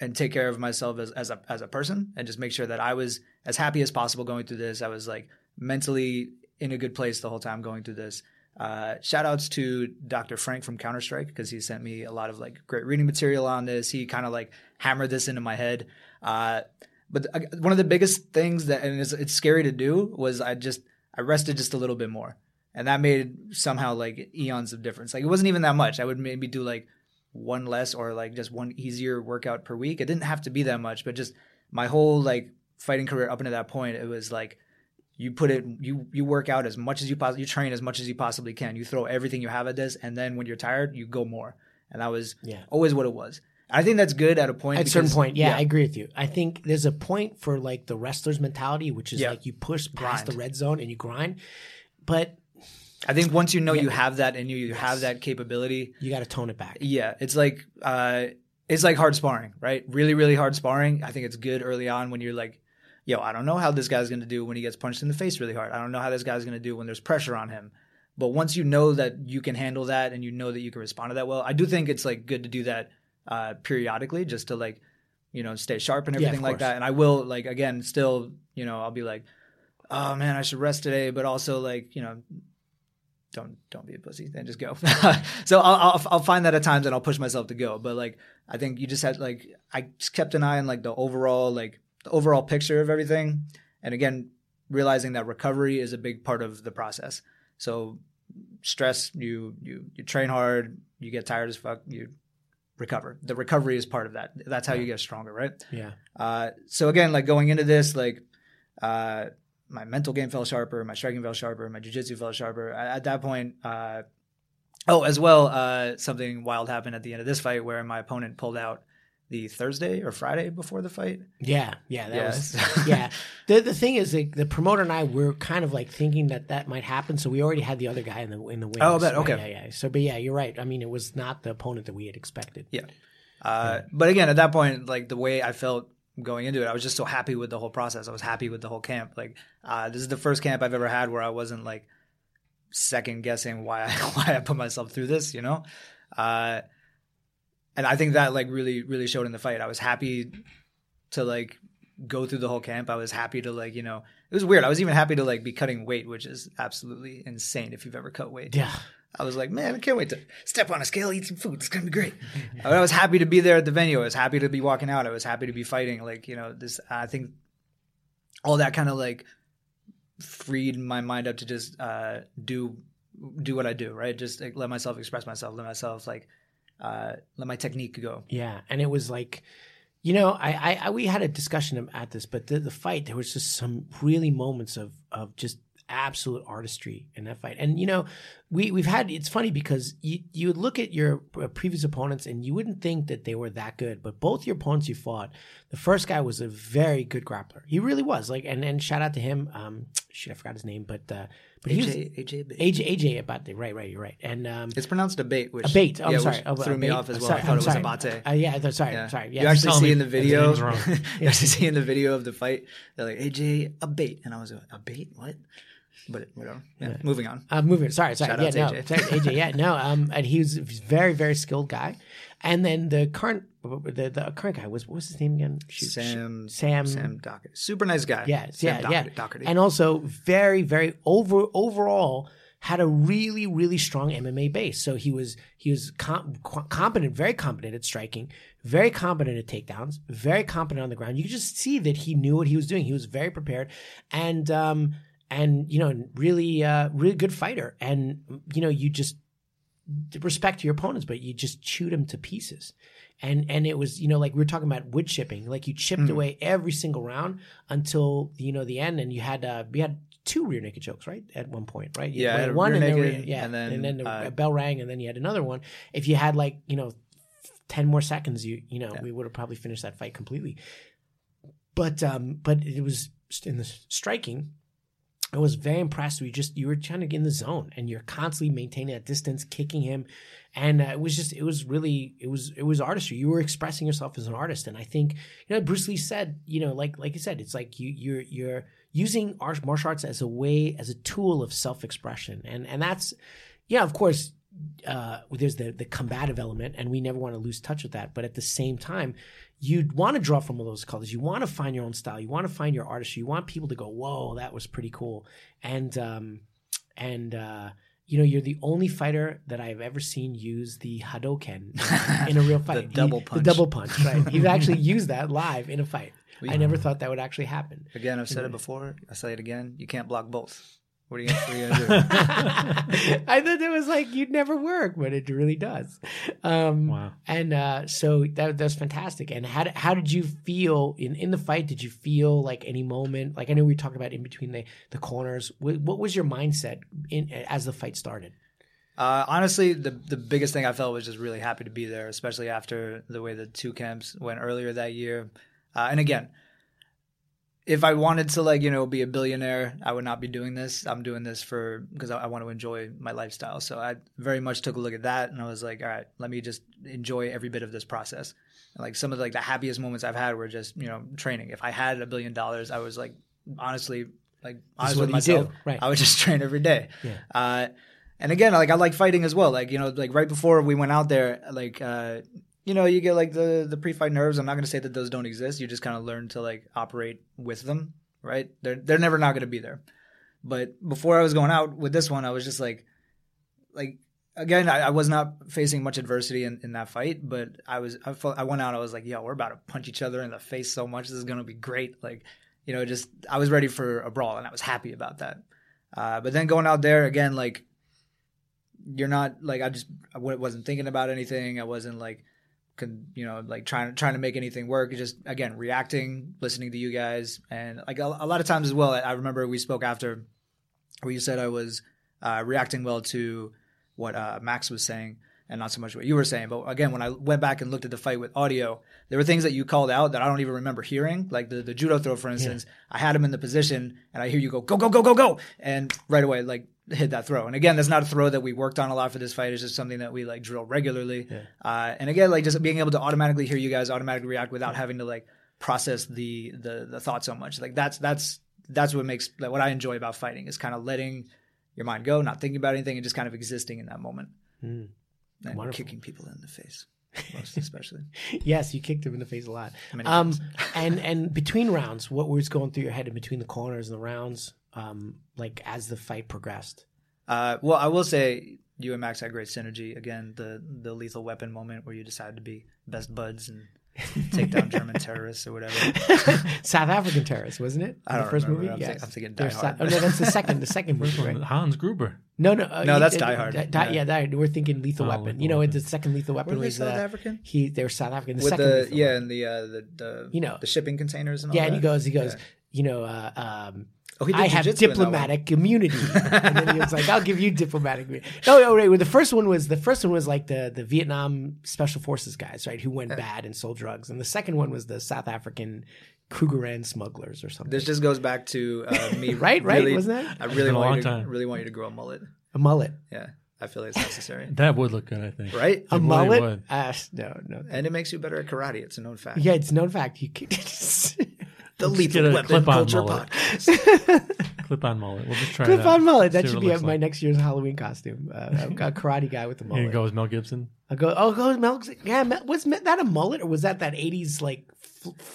and take care of myself as, as a as a person and just make sure that I was as happy as possible going through this. I was like mentally in a good place the whole time going through this. Uh, shout outs to Dr. Frank from Counter Strike because he sent me a lot of like great reading material on this. He kind of like hammered this into my head. Uh, but uh, one of the biggest things that and it's, it's scary to do was I just I rested just a little bit more, and that made somehow like eons of difference. Like it wasn't even that much. I would maybe do like one less or like just one easier workout per week. It didn't have to be that much, but just my whole like fighting career up until that point, it was like you put it you you work out as much as you possibly you train as much as you possibly can. You throw everything you have at this, and then when you're tired, you go more. And that was Yeah. always what it was. I think that's good at a point. at a certain point yeah, i agree with you i think there's a point for like the wrestler's mentality which is Yeah. like you push past Grind. the red zone and you grind but I think once you know you have that and you, you have that capability, you got to tone it back yeah, it's like uh, it's like hard sparring, right? Really, really hard sparring. I think it's good early on when you're like, yo, I don't know how this guy's gonna do when he gets punched in the face really hard. I don't know how this guy's gonna do when there's pressure on him. But once you know that you can handle that and you know that you can respond to that well, I do think it's like good to do that uh, periodically just to like, you know, stay sharp and Yeah, everything like that. And I will like again, still, you know, I'll be like, oh man, I should rest today, but also like, you know, don't don't be a pussy then just go so I'll, I'll i'll find that at times and i'll push myself to go but like i think you just had like i just kept an eye on like the overall like the overall picture of everything. And again realizing that recovery is a big part of the process. So stress you you you train hard you get tired as fuck you recover. The recovery is part of that. That's how you get stronger right? Yeah. Uh, so again, like going into this, like uh, my mental game fell sharper, my striking fell sharper, my jiu-jitsu fell sharper. At, at that point, uh, oh, as well, uh, something wild happened at the end of this fight where my opponent pulled out the Thursday or Friday before the fight. Yeah, yeah, that Yeah. was yeah. The the thing is, like, the promoter and I were kind of like thinking that that might happen, so we already had the other guy in the in the wings. Oh, right? Okay. yeah, yeah. yeah. So, but yeah, you're right. I mean, it was not the opponent that we had expected. Yeah. Uh, But again, at that point, like the way I felt going into it, I was just so happy with the whole process. I was happy with the whole camp. Like uh, this is the first camp I've ever had where I wasn't like second guessing why I, why I put myself through this. You know, uh, and I think that like really really showed in the fight. I was happy to like go through the whole camp. I was happy to like you know it was weird. I was even happy to like be cutting weight, which is absolutely insane if you've ever cut weight. Yeah, I was like, man, I can't wait to step on a scale, eat some food. It's gonna be great. I was happy to be there at the venue. I was happy to be walking out. I was happy to be fighting. Like you know, this. I think all that kind of like freed my mind up to just uh, do do what I do, right? Just like, let myself express myself, let myself like uh, let my technique go. Yeah, and it was like, you know, I, I, I we had a discussion at this, but the, the fight there was just some really moments of of just absolute artistry in that fight. And you know, we we've had it's funny because you you would look at your uh, previous opponents and you wouldn't think that they were that good, but both your opponents you fought, the first guy was a very good grappler. He really was. Like and and shout out to him. Um, shit, I forgot his name, but uh, but he was AJ, AJ Abate. AJ AJ Abate. Right, right, you're right. And um, It's pronounced Abate, which Abate. Oh, I'm yeah, sorry. which Oh, threw me off as well. Sorry, I thought I'm it was sorry. Abate. Uh, yeah, that's- sorry, Yeah. sorry. you actually see me in the video. name's you actually see in the video of the fight. They're like AJ Abate, and I was like, Abate, what? But whatever. Yeah, Moving on. Uh, moving. Sorry, sorry. Shout yeah, no, AJ. AJ. Yeah, no. Um, and he was a very, very skilled guy. And then the current, the, the current guy was what was his name again? Shoot, Sam. Sam. Sam Doherty. Super nice guy. Yes, Sam yeah, Doherty, yeah. Doherty. And also very, very over overall had a really, really strong MMA base. So he was he was com- competent, very competent at striking, very competent at takedowns, very competent on the ground. You could just see that he knew what he was doing. He was very prepared, and um and you know really uh really good fighter. And you know you just respect your opponents, but you just chewed them to pieces. And and it was you know like we were talking about wood chipping, like you chipped Mm-hmm. away every single round until you know the end, and you had uh, we had two rear naked chokes right at one point, right? You Yeah, one and then rear- yeah, and then, and then the uh, bell rang, and then you had another one. If you had like you know ten more seconds, you you know we would have probably finished that fight completely. But um, but it was in the striking. I was very impressed. We just you were trying to get in the zone, and you're constantly maintaining that distance, kicking him, and uh, it was just it was really it was it was artistry. You were expressing yourself as an artist, and I think you know Bruce Lee said you know like like you said it's like you you're you're using art, martial arts as a way as a tool of self expression, and and that's yeah of course uh, there's the the combative element, and we never want to lose touch with that. But at the same time, you want to draw from all those colors. You want to find your own style. You want to find your artistry. You want people to go, "Whoa, that was pretty cool." And um, and uh, you know, you're the only fighter that I've ever seen use the Hadoken in a real fight. He- double punch. The double punch, right? You've actually used that live in a fight. I never thought that would actually happen. Again, I've said it before. I say it again. You can't block both. What are you, what are you gonna do? I thought it was like you'd never work, but it really does. Um, Wow. And uh, so that that's fantastic. And how did, how did you feel in, in the fight? Did you feel like any moment? Like I know we talked about in between the the corners. What, what was your mindset in as the fight started? Uh, honestly, the the biggest thing I felt was just really happy to be there, especially after the way the two camps went earlier that year. Uh, and again, if I wanted to like you know be a billionaire, I would not be doing this. I'm doing this for because I, I want to enjoy my lifestyle. So I very much took a look at that, and I was like, all right, let me just enjoy every bit of this process. And like some of like the happiest moments I've had were just you know training. If I had a billion dollars, I was like honestly like honest with do, myself. right. I would just train every day. Yeah. Uh, and again, like I like fighting as well. Like you know, like right before we went out there, like uh, you know, you get like the the pre-fight nerves. I'm not going to say that those don't exist. You just kind of learn to like operate with them, right? They're they're never not going to be there. But before I was going out with this one, I was just like, like again, I, I was not facing much adversity in, in that fight, but I was I felt I went out. I was like, yo, we're about to punch each other in the face so much. This is going to be great. Like, you know, just I was ready for a brawl, and I was happy about that. Uh, but then going out there again, like you're not like I just I wasn't thinking about anything. I wasn't like con, you know like trying trying to make anything work. Just again reacting, listening to you guys, and like a, a lot of times as well. I, I remember we spoke after where you said I was uh, reacting well to what uh, Max was saying and not so much what you were saying. But again, when I went back and looked at the fight with audio, there were things that you called out that I don't even remember hearing. Like the, the judo throw, for instance, I had him in the position and I hear you go, go, go, go, go, go. And right away, like hit that throw. And again, that's not a throw that we worked on a lot for this fight. It's just something that we like drill regularly. Uh, and again, like just being able to automatically hear you guys automatically react without having to like process the, the, the thought so much. Like that's, that's, that's what makes like what I enjoy about fighting is kind of letting your mind go, not thinking about anything and just kind of existing in that moment. And Wonderful. kicking people in the face, most especially. Yes, you kicked him in the face a lot. Many Um, and and between rounds, what was going through your head in between the corners and the rounds? Um, like as the fight progressed. Uh, well, I will say you and Max had great synergy. Again, the the lethal weapon moment where you decided to be best buds and take down German terrorists or whatever. South African terrorists, wasn't it? I the don't first remember. movie. I'm yes. think- I'm thinking Die Sou- Hard. Oh no, that's the second. The second movie, right? Hans Gruber. No, no, uh, No, that's Die Hard. Di- Yeah. yeah, Die Hard. We're thinking Lethal Oh, Weapon. Lethal You know, Weapon. the second Lethal Weapon Were they was South uh, African? He, they were South African. The With second the yeah, Weapon. and the uh, the, the You know. the shipping containers and all yeah, that. and he goes, he goes, Yeah. you know, uh, um, Oh, I have jujitsu in that one. diplomatic immunity, and then he was like, "I'll give you diplomatic." immunity. No, no, right. Well, the first one was the first one was like the the Vietnam Special Forces guys, right, who went bad and sold drugs, and the second one was the South African Krugerrand smugglers or something. This just goes back to uh, me. Right, right, really- wasn't it? I really a want long you to time. really want you to grow a mullet. a mullet, Yeah, I feel like it's necessary. That would look good, I think. right? a really mullet. would. Uh, no, no. And it makes you better at karate. It's a known fact. Yeah, it's known fact. You can, The Let's Lethal get a Weapon clip-on Culture mullet. Podcast. Clip on mullet. We'll just try clip it out. on mullet. That should be at looks my like. next year's Halloween costume. Uh, a a karate guy with the Here mullet. goes Mel Gibson. I go, oh, goes Mel. Yeah, Mel- was that a mullet or was that that '80s like f- f-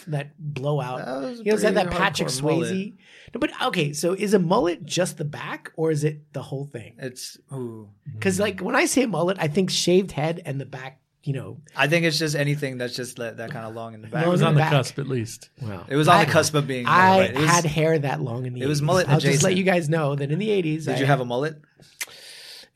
that blowout? That was a you know, is that that Patrick Swayze? mullet. No, but okay, so is a mullet just the back or is it the whole thing? It's ooh. Because hmm. like when I say mullet, I think shaved head and the back. You know, I think it's just anything that's just that, that kind of long in the back. It was on the the back. cusp, at least. well, It was on I, the cusp of being. no, I right. Was- had hair that long in the. it was mullet I'll just let you guys know that in the '80s, Did I- you have a mullet?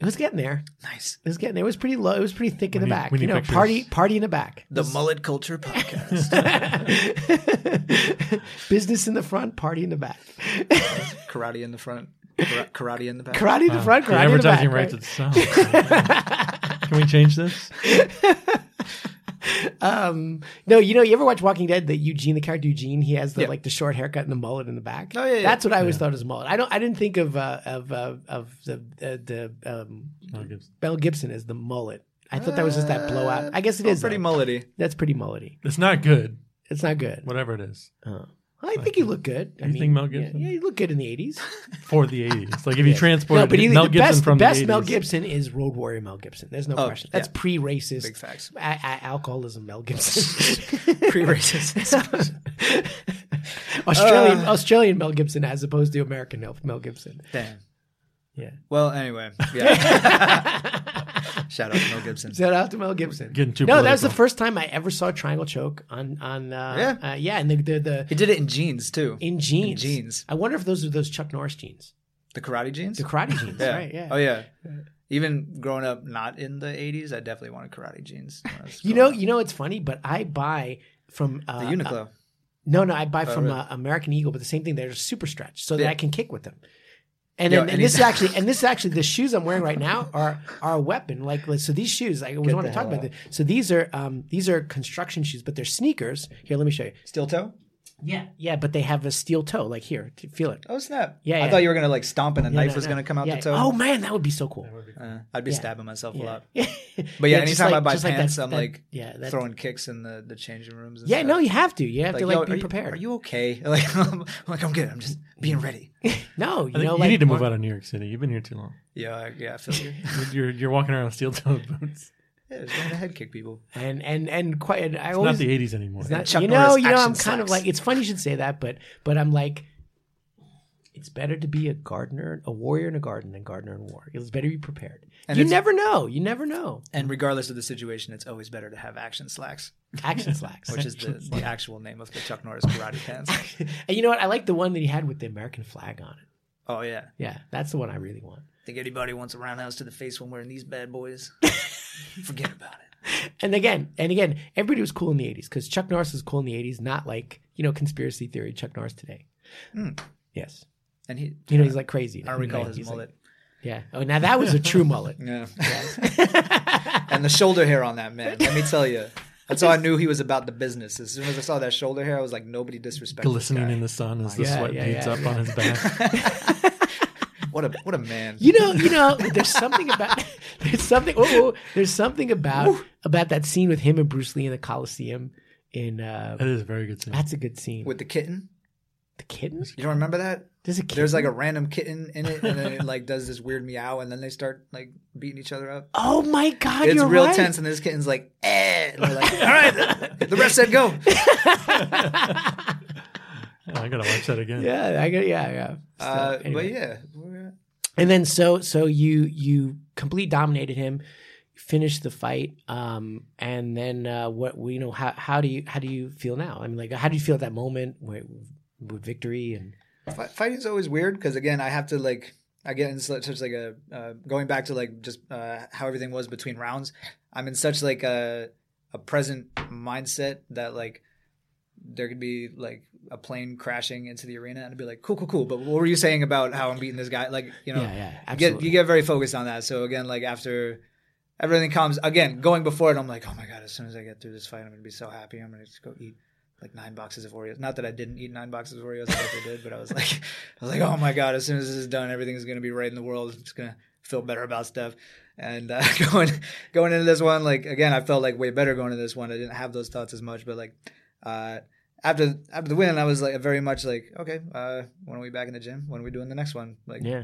It was getting there. Nice. It was getting there. It was pretty low. It was pretty thick in the need- back. we You know, pictures. party party in the back. The Mullet Culture Podcast. Business in the front, party in the back. karate in the front. Karate in the back. Karate in the front, The karate in the back. advertising right? rights itself. Can we change this? Um, no, you know, you ever watch Walking Dead? That Eugene, the character Eugene, he has the Yeah. like the short haircut and the mullet in the back. Oh, yeah, yeah. That's what I always thought was a mullet. I don't. I didn't think of uh, of uh, of the uh, the um, Mel Gibson. Mel Gibson as the mullet. I thought that was just that blowout. I guess it Oh, is pretty though. mullety. That's pretty mullety. It's not good, It's not good. whatever it is, Oh. I think he looked good. I You mean, think Mel Gibson? Yeah, you look good in the eighties. for the 80s. Like if you transport No, but he, Mel the Gibson best, from the best the 80s. Mel Gibson is Road Warrior Mel Gibson. There's no Oh, question. That's yeah. pre-racist. Big facts. A- a- alcoholism Mel Gibson. Pre-racist. Australian Uh. Australian Mel Gibson as opposed to American Mel, Mel Gibson. Damn. Yeah. Well, anyway, yeah. Shout out to Mel Gibson. Shout out to Mel Gibson. Getting too no, that was the first time I ever saw a triangle choke on on uh, Yeah. uh, yeah, and the the, the He did it in jeans too. in jeans. jeans. I wonder if those are those Chuck Norris jeans, The karate jeans. the karate jeans, yeah. right? Yeah. Oh yeah. Even growing up not in the '80s, I definitely wanted karate jeans. when I was You know, up. you know, it's funny, but I buy from uh, the Uniqlo. uh, no, no, I buy from really? uh, American Eagle, but the same thing. They're super stretch, so that I can kick with them. And, Yo, then, and this is actually, and this is actually the shoes I'm wearing right now are are a weapon. Like so, these shoes. I always want to talk about out. this. So these are um these are construction shoes, but they're sneakers. Here, let me show you. Steel toe. Yeah, yeah, but they have a steel toe. Like here, to feel it. Oh snap! Yeah, I yeah. thought you were gonna like stomp and a Yeah, knife no, was no. gonna come out Yeah. the toe. Oh man, that would be so cool. Uh, I'd be Yeah. stabbing myself a lot. But yeah, just anytime I buy just like pants, that- I'm that- like yeah, that- throwing kicks in the, the changing rooms. And Yeah, stuff. no, you have to. You have to Yo, like be are you- prepared. Are you okay? Like, I'm like, I'm good. I'm just being ready. no, you I think know, you like need to move out of New York City. You've been here too long. Yeah, yeah, I feel you. You're you're, you're walking around with steel toe boots. Yeah, just going to head kick people. and and and quite. And I It's always not the 80s anymore. Not- Chuck you know, Norris you know, I'm action kind of slacks. like. It's funny you should say that, but but I'm like, it's better to be a gardener, a warrior in a garden, than gardener in war. It's better to be prepared. And you it's- never know. You never know. And regardless of the situation, it's always better to have action slacks, Action slacks. which is the, the actual name of the Chuck Norris karate pants. and you know what? I like the one that he had with the American flag on it. Oh yeah. Yeah, that's the one I really want. Think anybody wants a roundhouse to the face when wearing these bad boys? Forget about it. And again, and again, everybody was cool in the '80s because Chuck Norris was cool in the '80s, not like you know conspiracy theory Chuck Norris today. Hmm. Yes, And he, you know he's uh, like crazy. I don't recall his he's like- mullet. yeah. Oh, now that was a true mullet. Yeah. and the shoulder hair on that man. Let me tell you. That's how I knew he was about the business. As soon as I saw that shoulder hair, I was like, nobody disrespects this Glistening guy. in the sun as the Yeah, sweat yeah, beads yeah, up yeah. on his back. What a what a man. You know, you know, there's something about there's something. Oh, oh, there's something about about that scene with him and Bruce Lee in the Coliseum. In uh, That is a very good scene. that's a good scene. With the kitten. the kitten? You don't remember that? There's a kitten. There's like a random kitten in it, and then it like does this weird meow, and then they start like beating each other up. Oh my god, It's you're real right. tense, and this kitten's like, eh. And they're like, all right, the ref said go. Yeah, I gotta watch that again. Yeah, I got yeah, yeah. So, Uh, But yeah, And then so so you you complete dominated him. finished the fight, um, and then uh, what? You know, how how do you how do you feel now? I mean, like, how do you feel at that moment with, with victory and? Fi- Fighting's always weird because again, I have to like I get in such, such like a uh, going back to like just uh, how everything was between rounds. I'm in such like a a present mindset that like there could be like a plane crashing into the arena and I'd be like, cool, cool, cool. But what were you saying about how I'm beating this guy? Like, you know, Yeah, yeah, you get you get very focused on that. So again, like after everything comes again, going before it, I'm like, oh my god, as soon as I get through this fight, I'm gonna be so happy. I'm gonna just go eat like nine boxes of Oreos. Not that I didn't eat nine boxes of Oreos, I did, but I was like, I was like, oh my god, as soon as this is done, everything's gonna be right in the world. I'm just gonna feel better about stuff. And uh, going going into this one, like again, I felt like way better going into this one. I didn't have those thoughts as much, but like uh, after after the win, I was like very much like, okay, uh, when are we back in the gym? When are we doing the next one? Like Yeah,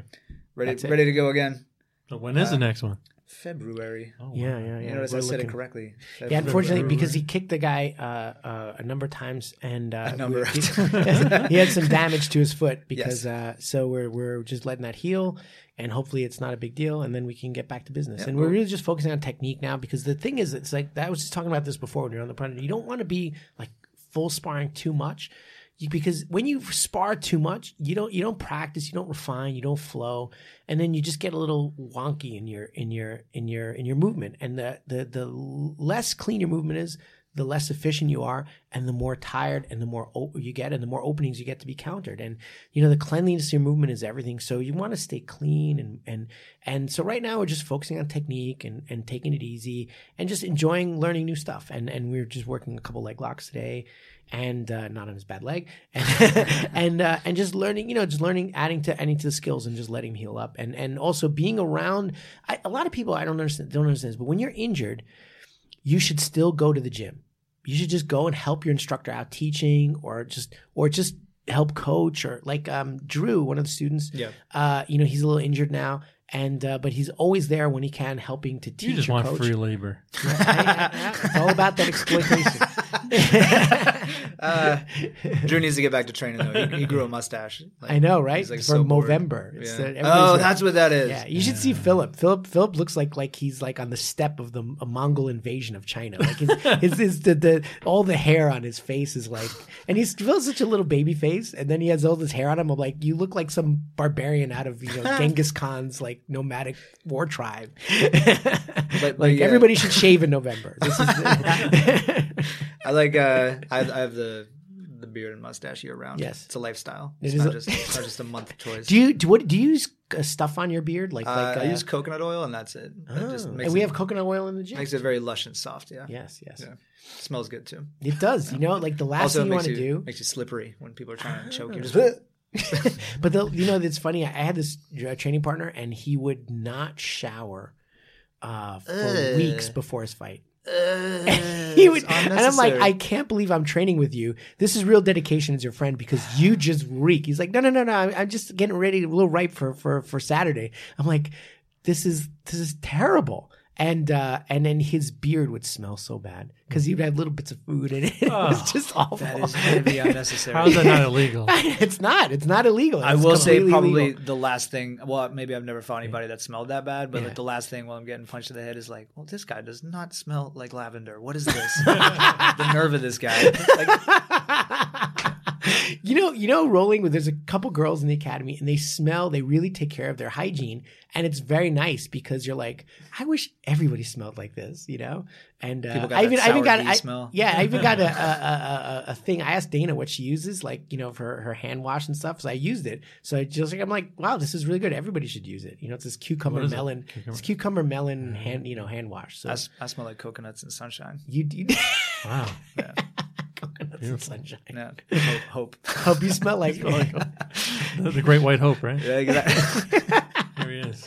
ready that's it. ready to go again. But when is the next one? February. Oh, yeah, yeah, yeah. You notice I We're said it looking- correctly. Yeah, unfortunately, because he kicked the guy uh, uh, a number of times, and uh, A number of he, times. he had some damage to his foot because. Uh, so we're we're just letting that heal, and hopefully it's not a big deal, and then we can get back to business. and we're really just focusing on technique now because the thing is, it's like I was just talking about this before when you're on the front. You don't want to be like full sparring too much. You, because when you spar too much, you don't you don't practice, you don't refine, you don't flow, and then you just get a little wonky in your in your in your in your movement. And the the the less clean your movement is, the less efficient you are, and the more tired and the more you get, and the more openings you get to be countered. And you know the cleanliness of your movement is everything. So you want to stay clean and and and so right now we're just focusing on technique and and taking it easy and just enjoying learning new stuff. And and we're just working a couple leg locks today and uh, not on his bad leg, and and, uh, and just learning, you know, just learning, adding to adding to the skills, and just letting him heal up, and and also being around. I, a lot of people I don't understand don't understand this, but when you're injured, you should still go to the gym. You should just go and help your instructor out teaching, or just or just help coach, or like um, Drew, one of the students. Yeah. Uh, you know, he's a little injured now. And uh, but he's always there when he can, helping to teach You just want coach. free labor. it's all about that exploitation. Uh, Drew needs to get back to training though. He, he grew a mustache. Like, I know, right? he's, like, For so bored. Movember. Yeah. that Oh, like- that's what that is. Yeah, you should see Philip. Philip Philip looks like like he's like on the step of the a Mongol invasion of China. Like his, his, his the, the all the hair on his face is like, and he's still such a little baby face, and then he has all this hair on him. I'm like, you look like some barbarian out of you know Genghis Khan's like nomadic war tribe. but like yeah. everybody should shave in November. This is I like. Uh, I, I have the the beard and mustache year round. Yes. it's a lifestyle. It It's is not a- just it's not just a month choice. do you do what do you use uh, stuff on your beard like uh, like I uh, use coconut oil and that's it. That just oh, makes and we it, have coconut oil in the gym. makes it very lush and soft. Yeah, Yes, yes. Yeah. smells good too. It does. You know, like the last also, thing you want to do. makes you slippery when people are trying to choke you. Just but the, you know, it's funny. I had this training partner, and he would not shower uh, for Ugh. weeks before his fight. Uh, He would, and I'm like. I can't believe I'm training with you. This is real dedication as your friend because you just reek. He's like, no, no, no, no. I'm, I'm just getting ready, a little ripe for for for Saturday. I'm like, this is this is terrible. And uh, and then his beard would smell so bad because he'd have little bits of food in it. It was Oh, just awful. that is heavy unnecessary. How is that not illegal? it's not. It's not illegal. I will say probably legal. the last thing. Well, maybe I've never found anybody that smelled that bad, but Yeah. like the last thing while I'm getting punched in the head is like, well, this guy does not smell like lavender. What is this? the nerve of this guy. Like, you know, you know, rolling with there's a couple girls in the academy and they smell, they really take care of their hygiene. And it's very nice because you're like, I wish everybody smelled like this, you know? And uh, People got I even, I even got, I, smell. yeah, I even got a, a, a, a, a thing. I asked Dana what she uses, like, you know, for her hand wash and stuff. So I used it. So I just like, I'm like, wow, this is really good. Everybody should use it. You know, it's this cucumber What is it? melon, Cucumber- it's cucumber melon hand, you know, hand wash. So I smell like coconuts and sunshine. you, you Wow. Yeah, coconuts and Beautiful. sunshine. yeah. Hope. hope. Hope you smell like, The, the Great White Hope, right? Yeah, exactly. Here he is.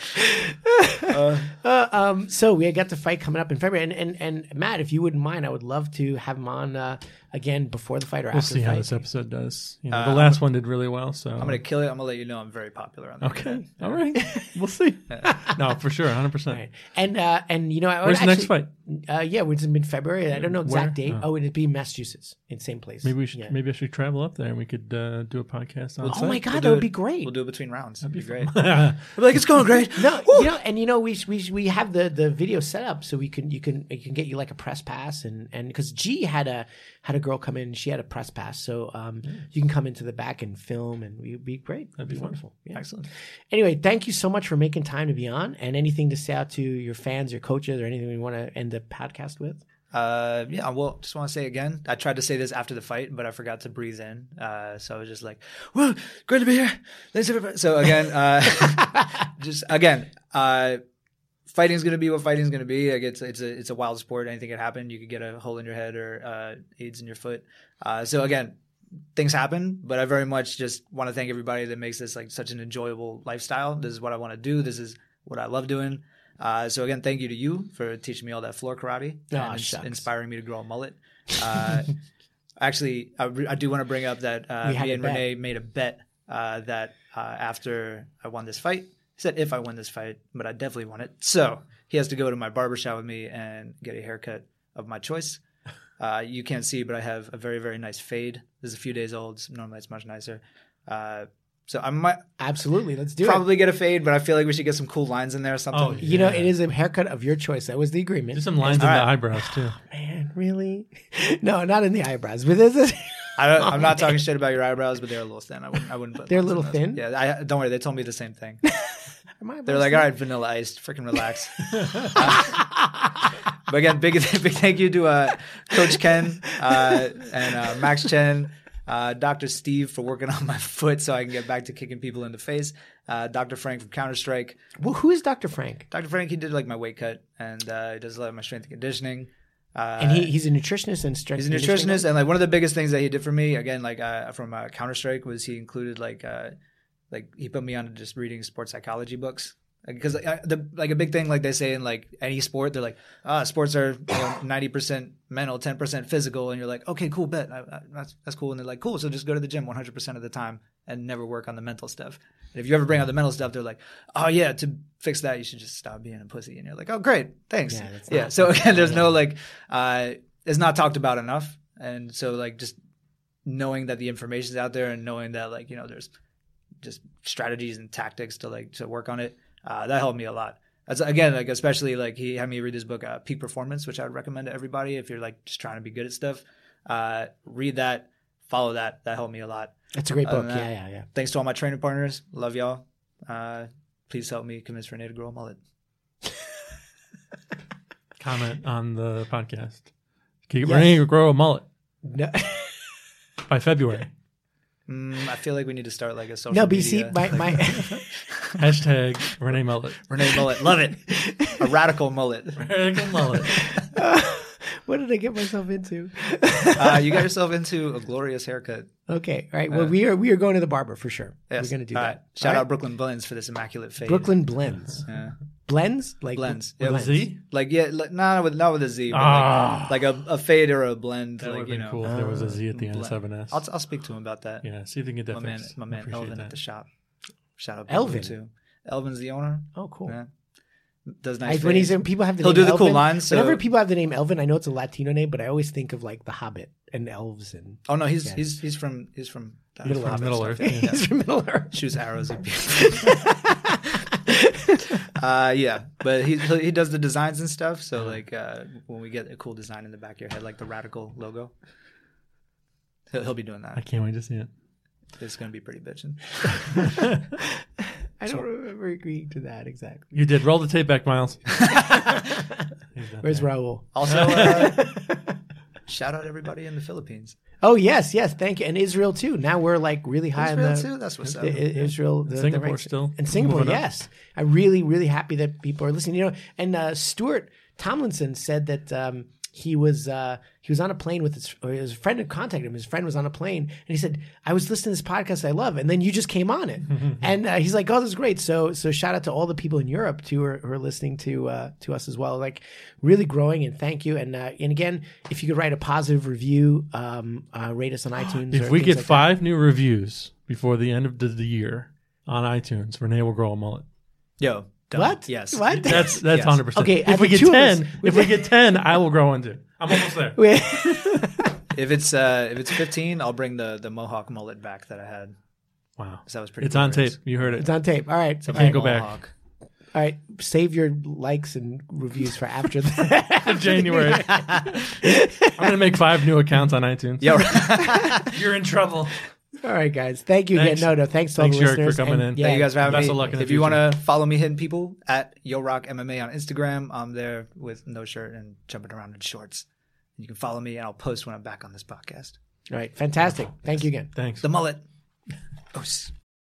Uh, um, so we got the fight coming up in February, and, and and Matt, if you wouldn't mind, I would love to have him on uh, again before the fight or We'll after see the how this episode does. You know, Uh, the last one did really well, so I'm gonna kill it. I'm gonna let you know I'm very popular on the Okay, internet. all right, we'll see. no, for sure, hundred percent. Right. And uh, and you know, I would Where's the next actually- fight? Uh, yeah, it's in mid February. I don't know exact Where? date. Oh. Oh, it'd be Massachusetts, in the same place. Maybe we should. Yeah. Maybe I should travel up there and we could uh, do a podcast on. Oh my god, We'll that would it- be great. We'll do it between rounds. That'd be, great. That'd I'll be like, it's going great. no, you know, and you know, we we we have have the the video set up so we can you can you can get you like a press pass and and because G had a had a girl come in, she had a press pass, so um you can come into the back and film, and it'd be great. That'd be wonderful. Yeah. Excellent. Anyway, thank you so much for making time to be on, and anything to say out to your fans, your coaches, or anything we want to end the podcast with. Uh, yeah, well, just want to say again, I tried to say this after the fight, but I forgot to breathe in. Uh, so I was just like, well, great to be here. Thanks everybody. So again, uh, just again, uh, fighting's going to be what fighting's going to be. Like it's, it's a, it's a wild sport. Anything could happen. You could get a hole in your head or, uh, AIDS in your foot. Uh, so again, things happen, but I very much just want to thank everybody that makes this like such an enjoyable lifestyle. This is what I want to do. This is what I love doing. Uh, so again, thank you to you for teaching me all that floor karate Aw, and ins- inspiring me to grow a mullet. Uh, actually, I, re- I do want to bring up that uh, me and. Rene made a bet uh, that uh, after I won this fight, said if I win this fight, but I definitely won it. So he has to go to my barbershop with me and get a haircut of my choice. Uh, you can't see, but I have a very, very nice fade. This is a few days old. So normally it's much nicer. Uh, so I might Absolutely, let's do it. probably get a fade, but I feel like we should get some cool lines in there or something. Oh, You know, it is a haircut of your choice. That was the agreement. Do some lines in All the eyebrows too. Man, really? No, not in the eyebrows, but this is. I don't, I'm not talking shit about your eyebrows, but they're a little thin. I wouldn't. I wouldn't put. They're a little thin? Yeah, I, don't worry. They told me the same thing. They're like, all right, vanilla iced, freaking relax. Uh, but again, big big thank you to uh, Coach Ken uh, and uh, Max Chen, uh, Dr. Steve for working on my foot so I can get back to kicking people in the face. Uh, Dr. Frank from Counter Strike. Well, who is Dr. Frank? Dr. Frank, he did like my weight cut and uh, he does a lot of my strength and conditioning. Uh, And he, he's a nutritionist and strength. He's a nutritionist, and like one of the biggest things that he did for me, again, like uh, from uh, Counter Strike, was he included like uh, like he put me on just reading sports psychology books because uh, the like a big thing like they say in like any sport, they're like, ah, sports are ninety percent mental, ten percent physical, and you're like, okay, cool, bet I, I, that's that's cool, and they're like, cool, so just go to the gym one hundred percent of the time and never work on the mental stuff. And if you ever bring out the mental stuff, they're like, oh yeah, to fix that, you should just stop being a pussy, and you're like, oh great, thanks, Yeah, yeah. So again, there's no like, uh, it's not talked about enough, and so like just knowing that the information's out there and knowing that like you know there's just strategies and tactics to like to work on it uh, that helped me a lot That's, again like especially like he had me read this book uh, peak performance which i would recommend to everybody if you're like just trying to be good at stuff uh, read that follow that that helped me a lot That's a great Other book. than Yeah, yeah, yeah. thanks to all my training partners love y'all uh, please help me convince rene to grow a mullet Comment on the podcast. Keep Yes. Rene grow a mullet No, by February. mm, i feel like we need to start like a social no, media, BC, my, like, my Hashtag Rene mullet. rene mullet love it a radical mullet Radical mullet. what did I get myself into? uh, you got yourself into a glorious haircut okay, all right. Well, we are we are going to the barber for sure. Yes. We're going to do All that. right. Shout All out Brooklyn Blends for this immaculate fade. Brooklyn blends. Yeah. Blends like Blends. with Yeah, With a Z? Like yeah, like, not with not with a Z, but Ah. like, like a, a fade or a blend. That would like have you been know, cool if there was a Z at the end of blend. 7S. I'll I'll speak to him about that. yeah, see if they can get my that man, my man Elvin that. at the shop. Shout out Elvin? Elvin too. Elvin's the owner. Oh, cool. Yeah. Does I, nice. when he's in, people have the He'll name do the cool lines, so- Whenever people have the name Elvin, I know it's a Latino name, but I always think of like the Hobbit and elves and oh no, he's Yeah. he's he's from he's from uh, Middle Hobbit Earth. Middle. Earth. Yeah. he's from Middle Earth. shoots arrows at people. uh, yeah, but he he does the designs and stuff. So like uh, when we get a cool design in the back of your head, like the radical logo, he'll, he'll be doing that. I can't wait to see it. It's gonna be pretty bitching. I don't remember agreeing to that exactly. You did. Roll the tape back, Miles. Where's there. Raul? Also, uh, shout out everybody in the Philippines. Oh yes, yes, thank you, and Israel too. Now we're like really high Israel in the, too. That's what's up. the- I- Israel, the, the Singapore ranks- still and Singapore. Yes, I'm really, really happy that people are listening. You know, and uh, Stuart Tomlinson said that um, he was uh, he was on a plane with his, or his friend had contacted him. His friend was on a plane, and he said, "I was listening to this podcast I love, and then you just came on it." and uh, he's like, "Oh, this is great." So, so shout out to all the people in Europe too who are, who are listening to uh, to us as well. Like, really growing, and thank you. And uh, and again, if you could write a positive review, um, uh, rate us on iTunes. If or we get like that. five new reviews before the end of the, the year on iTunes, Rene will grow a mullet. Yo, done. What? Yes. What? That's that's Yes. hundred percent. Okay, if we get two us- ten, if we get ten, I will grow into. I'm almost there. If it's uh, if it's 15, I'll bring the the mohawk mullet back that I had. Wow, 'cause that was pretty. it's on tape. You heard it. It's on tape. All right. So I can't right. go back. All right, save your likes and reviews for after the January. I'm gonna make five new accounts on iTunes. Yo, right. You're in trouble. All right, guys. Thank you Thanks. again. No, no. Thanks to Thanks, all the Yorrick, for coming And in. Yeah, Thank you guys for having Best me. of luck in the if you future. want to follow me, hitting people at Yo Rock MMA on Instagram, I'm there with no shirt and jumping around in shorts. You can follow me, and I'll post when I'm back on this podcast. All right, fantastic. Thank you again. Thanks. The mullet. Os.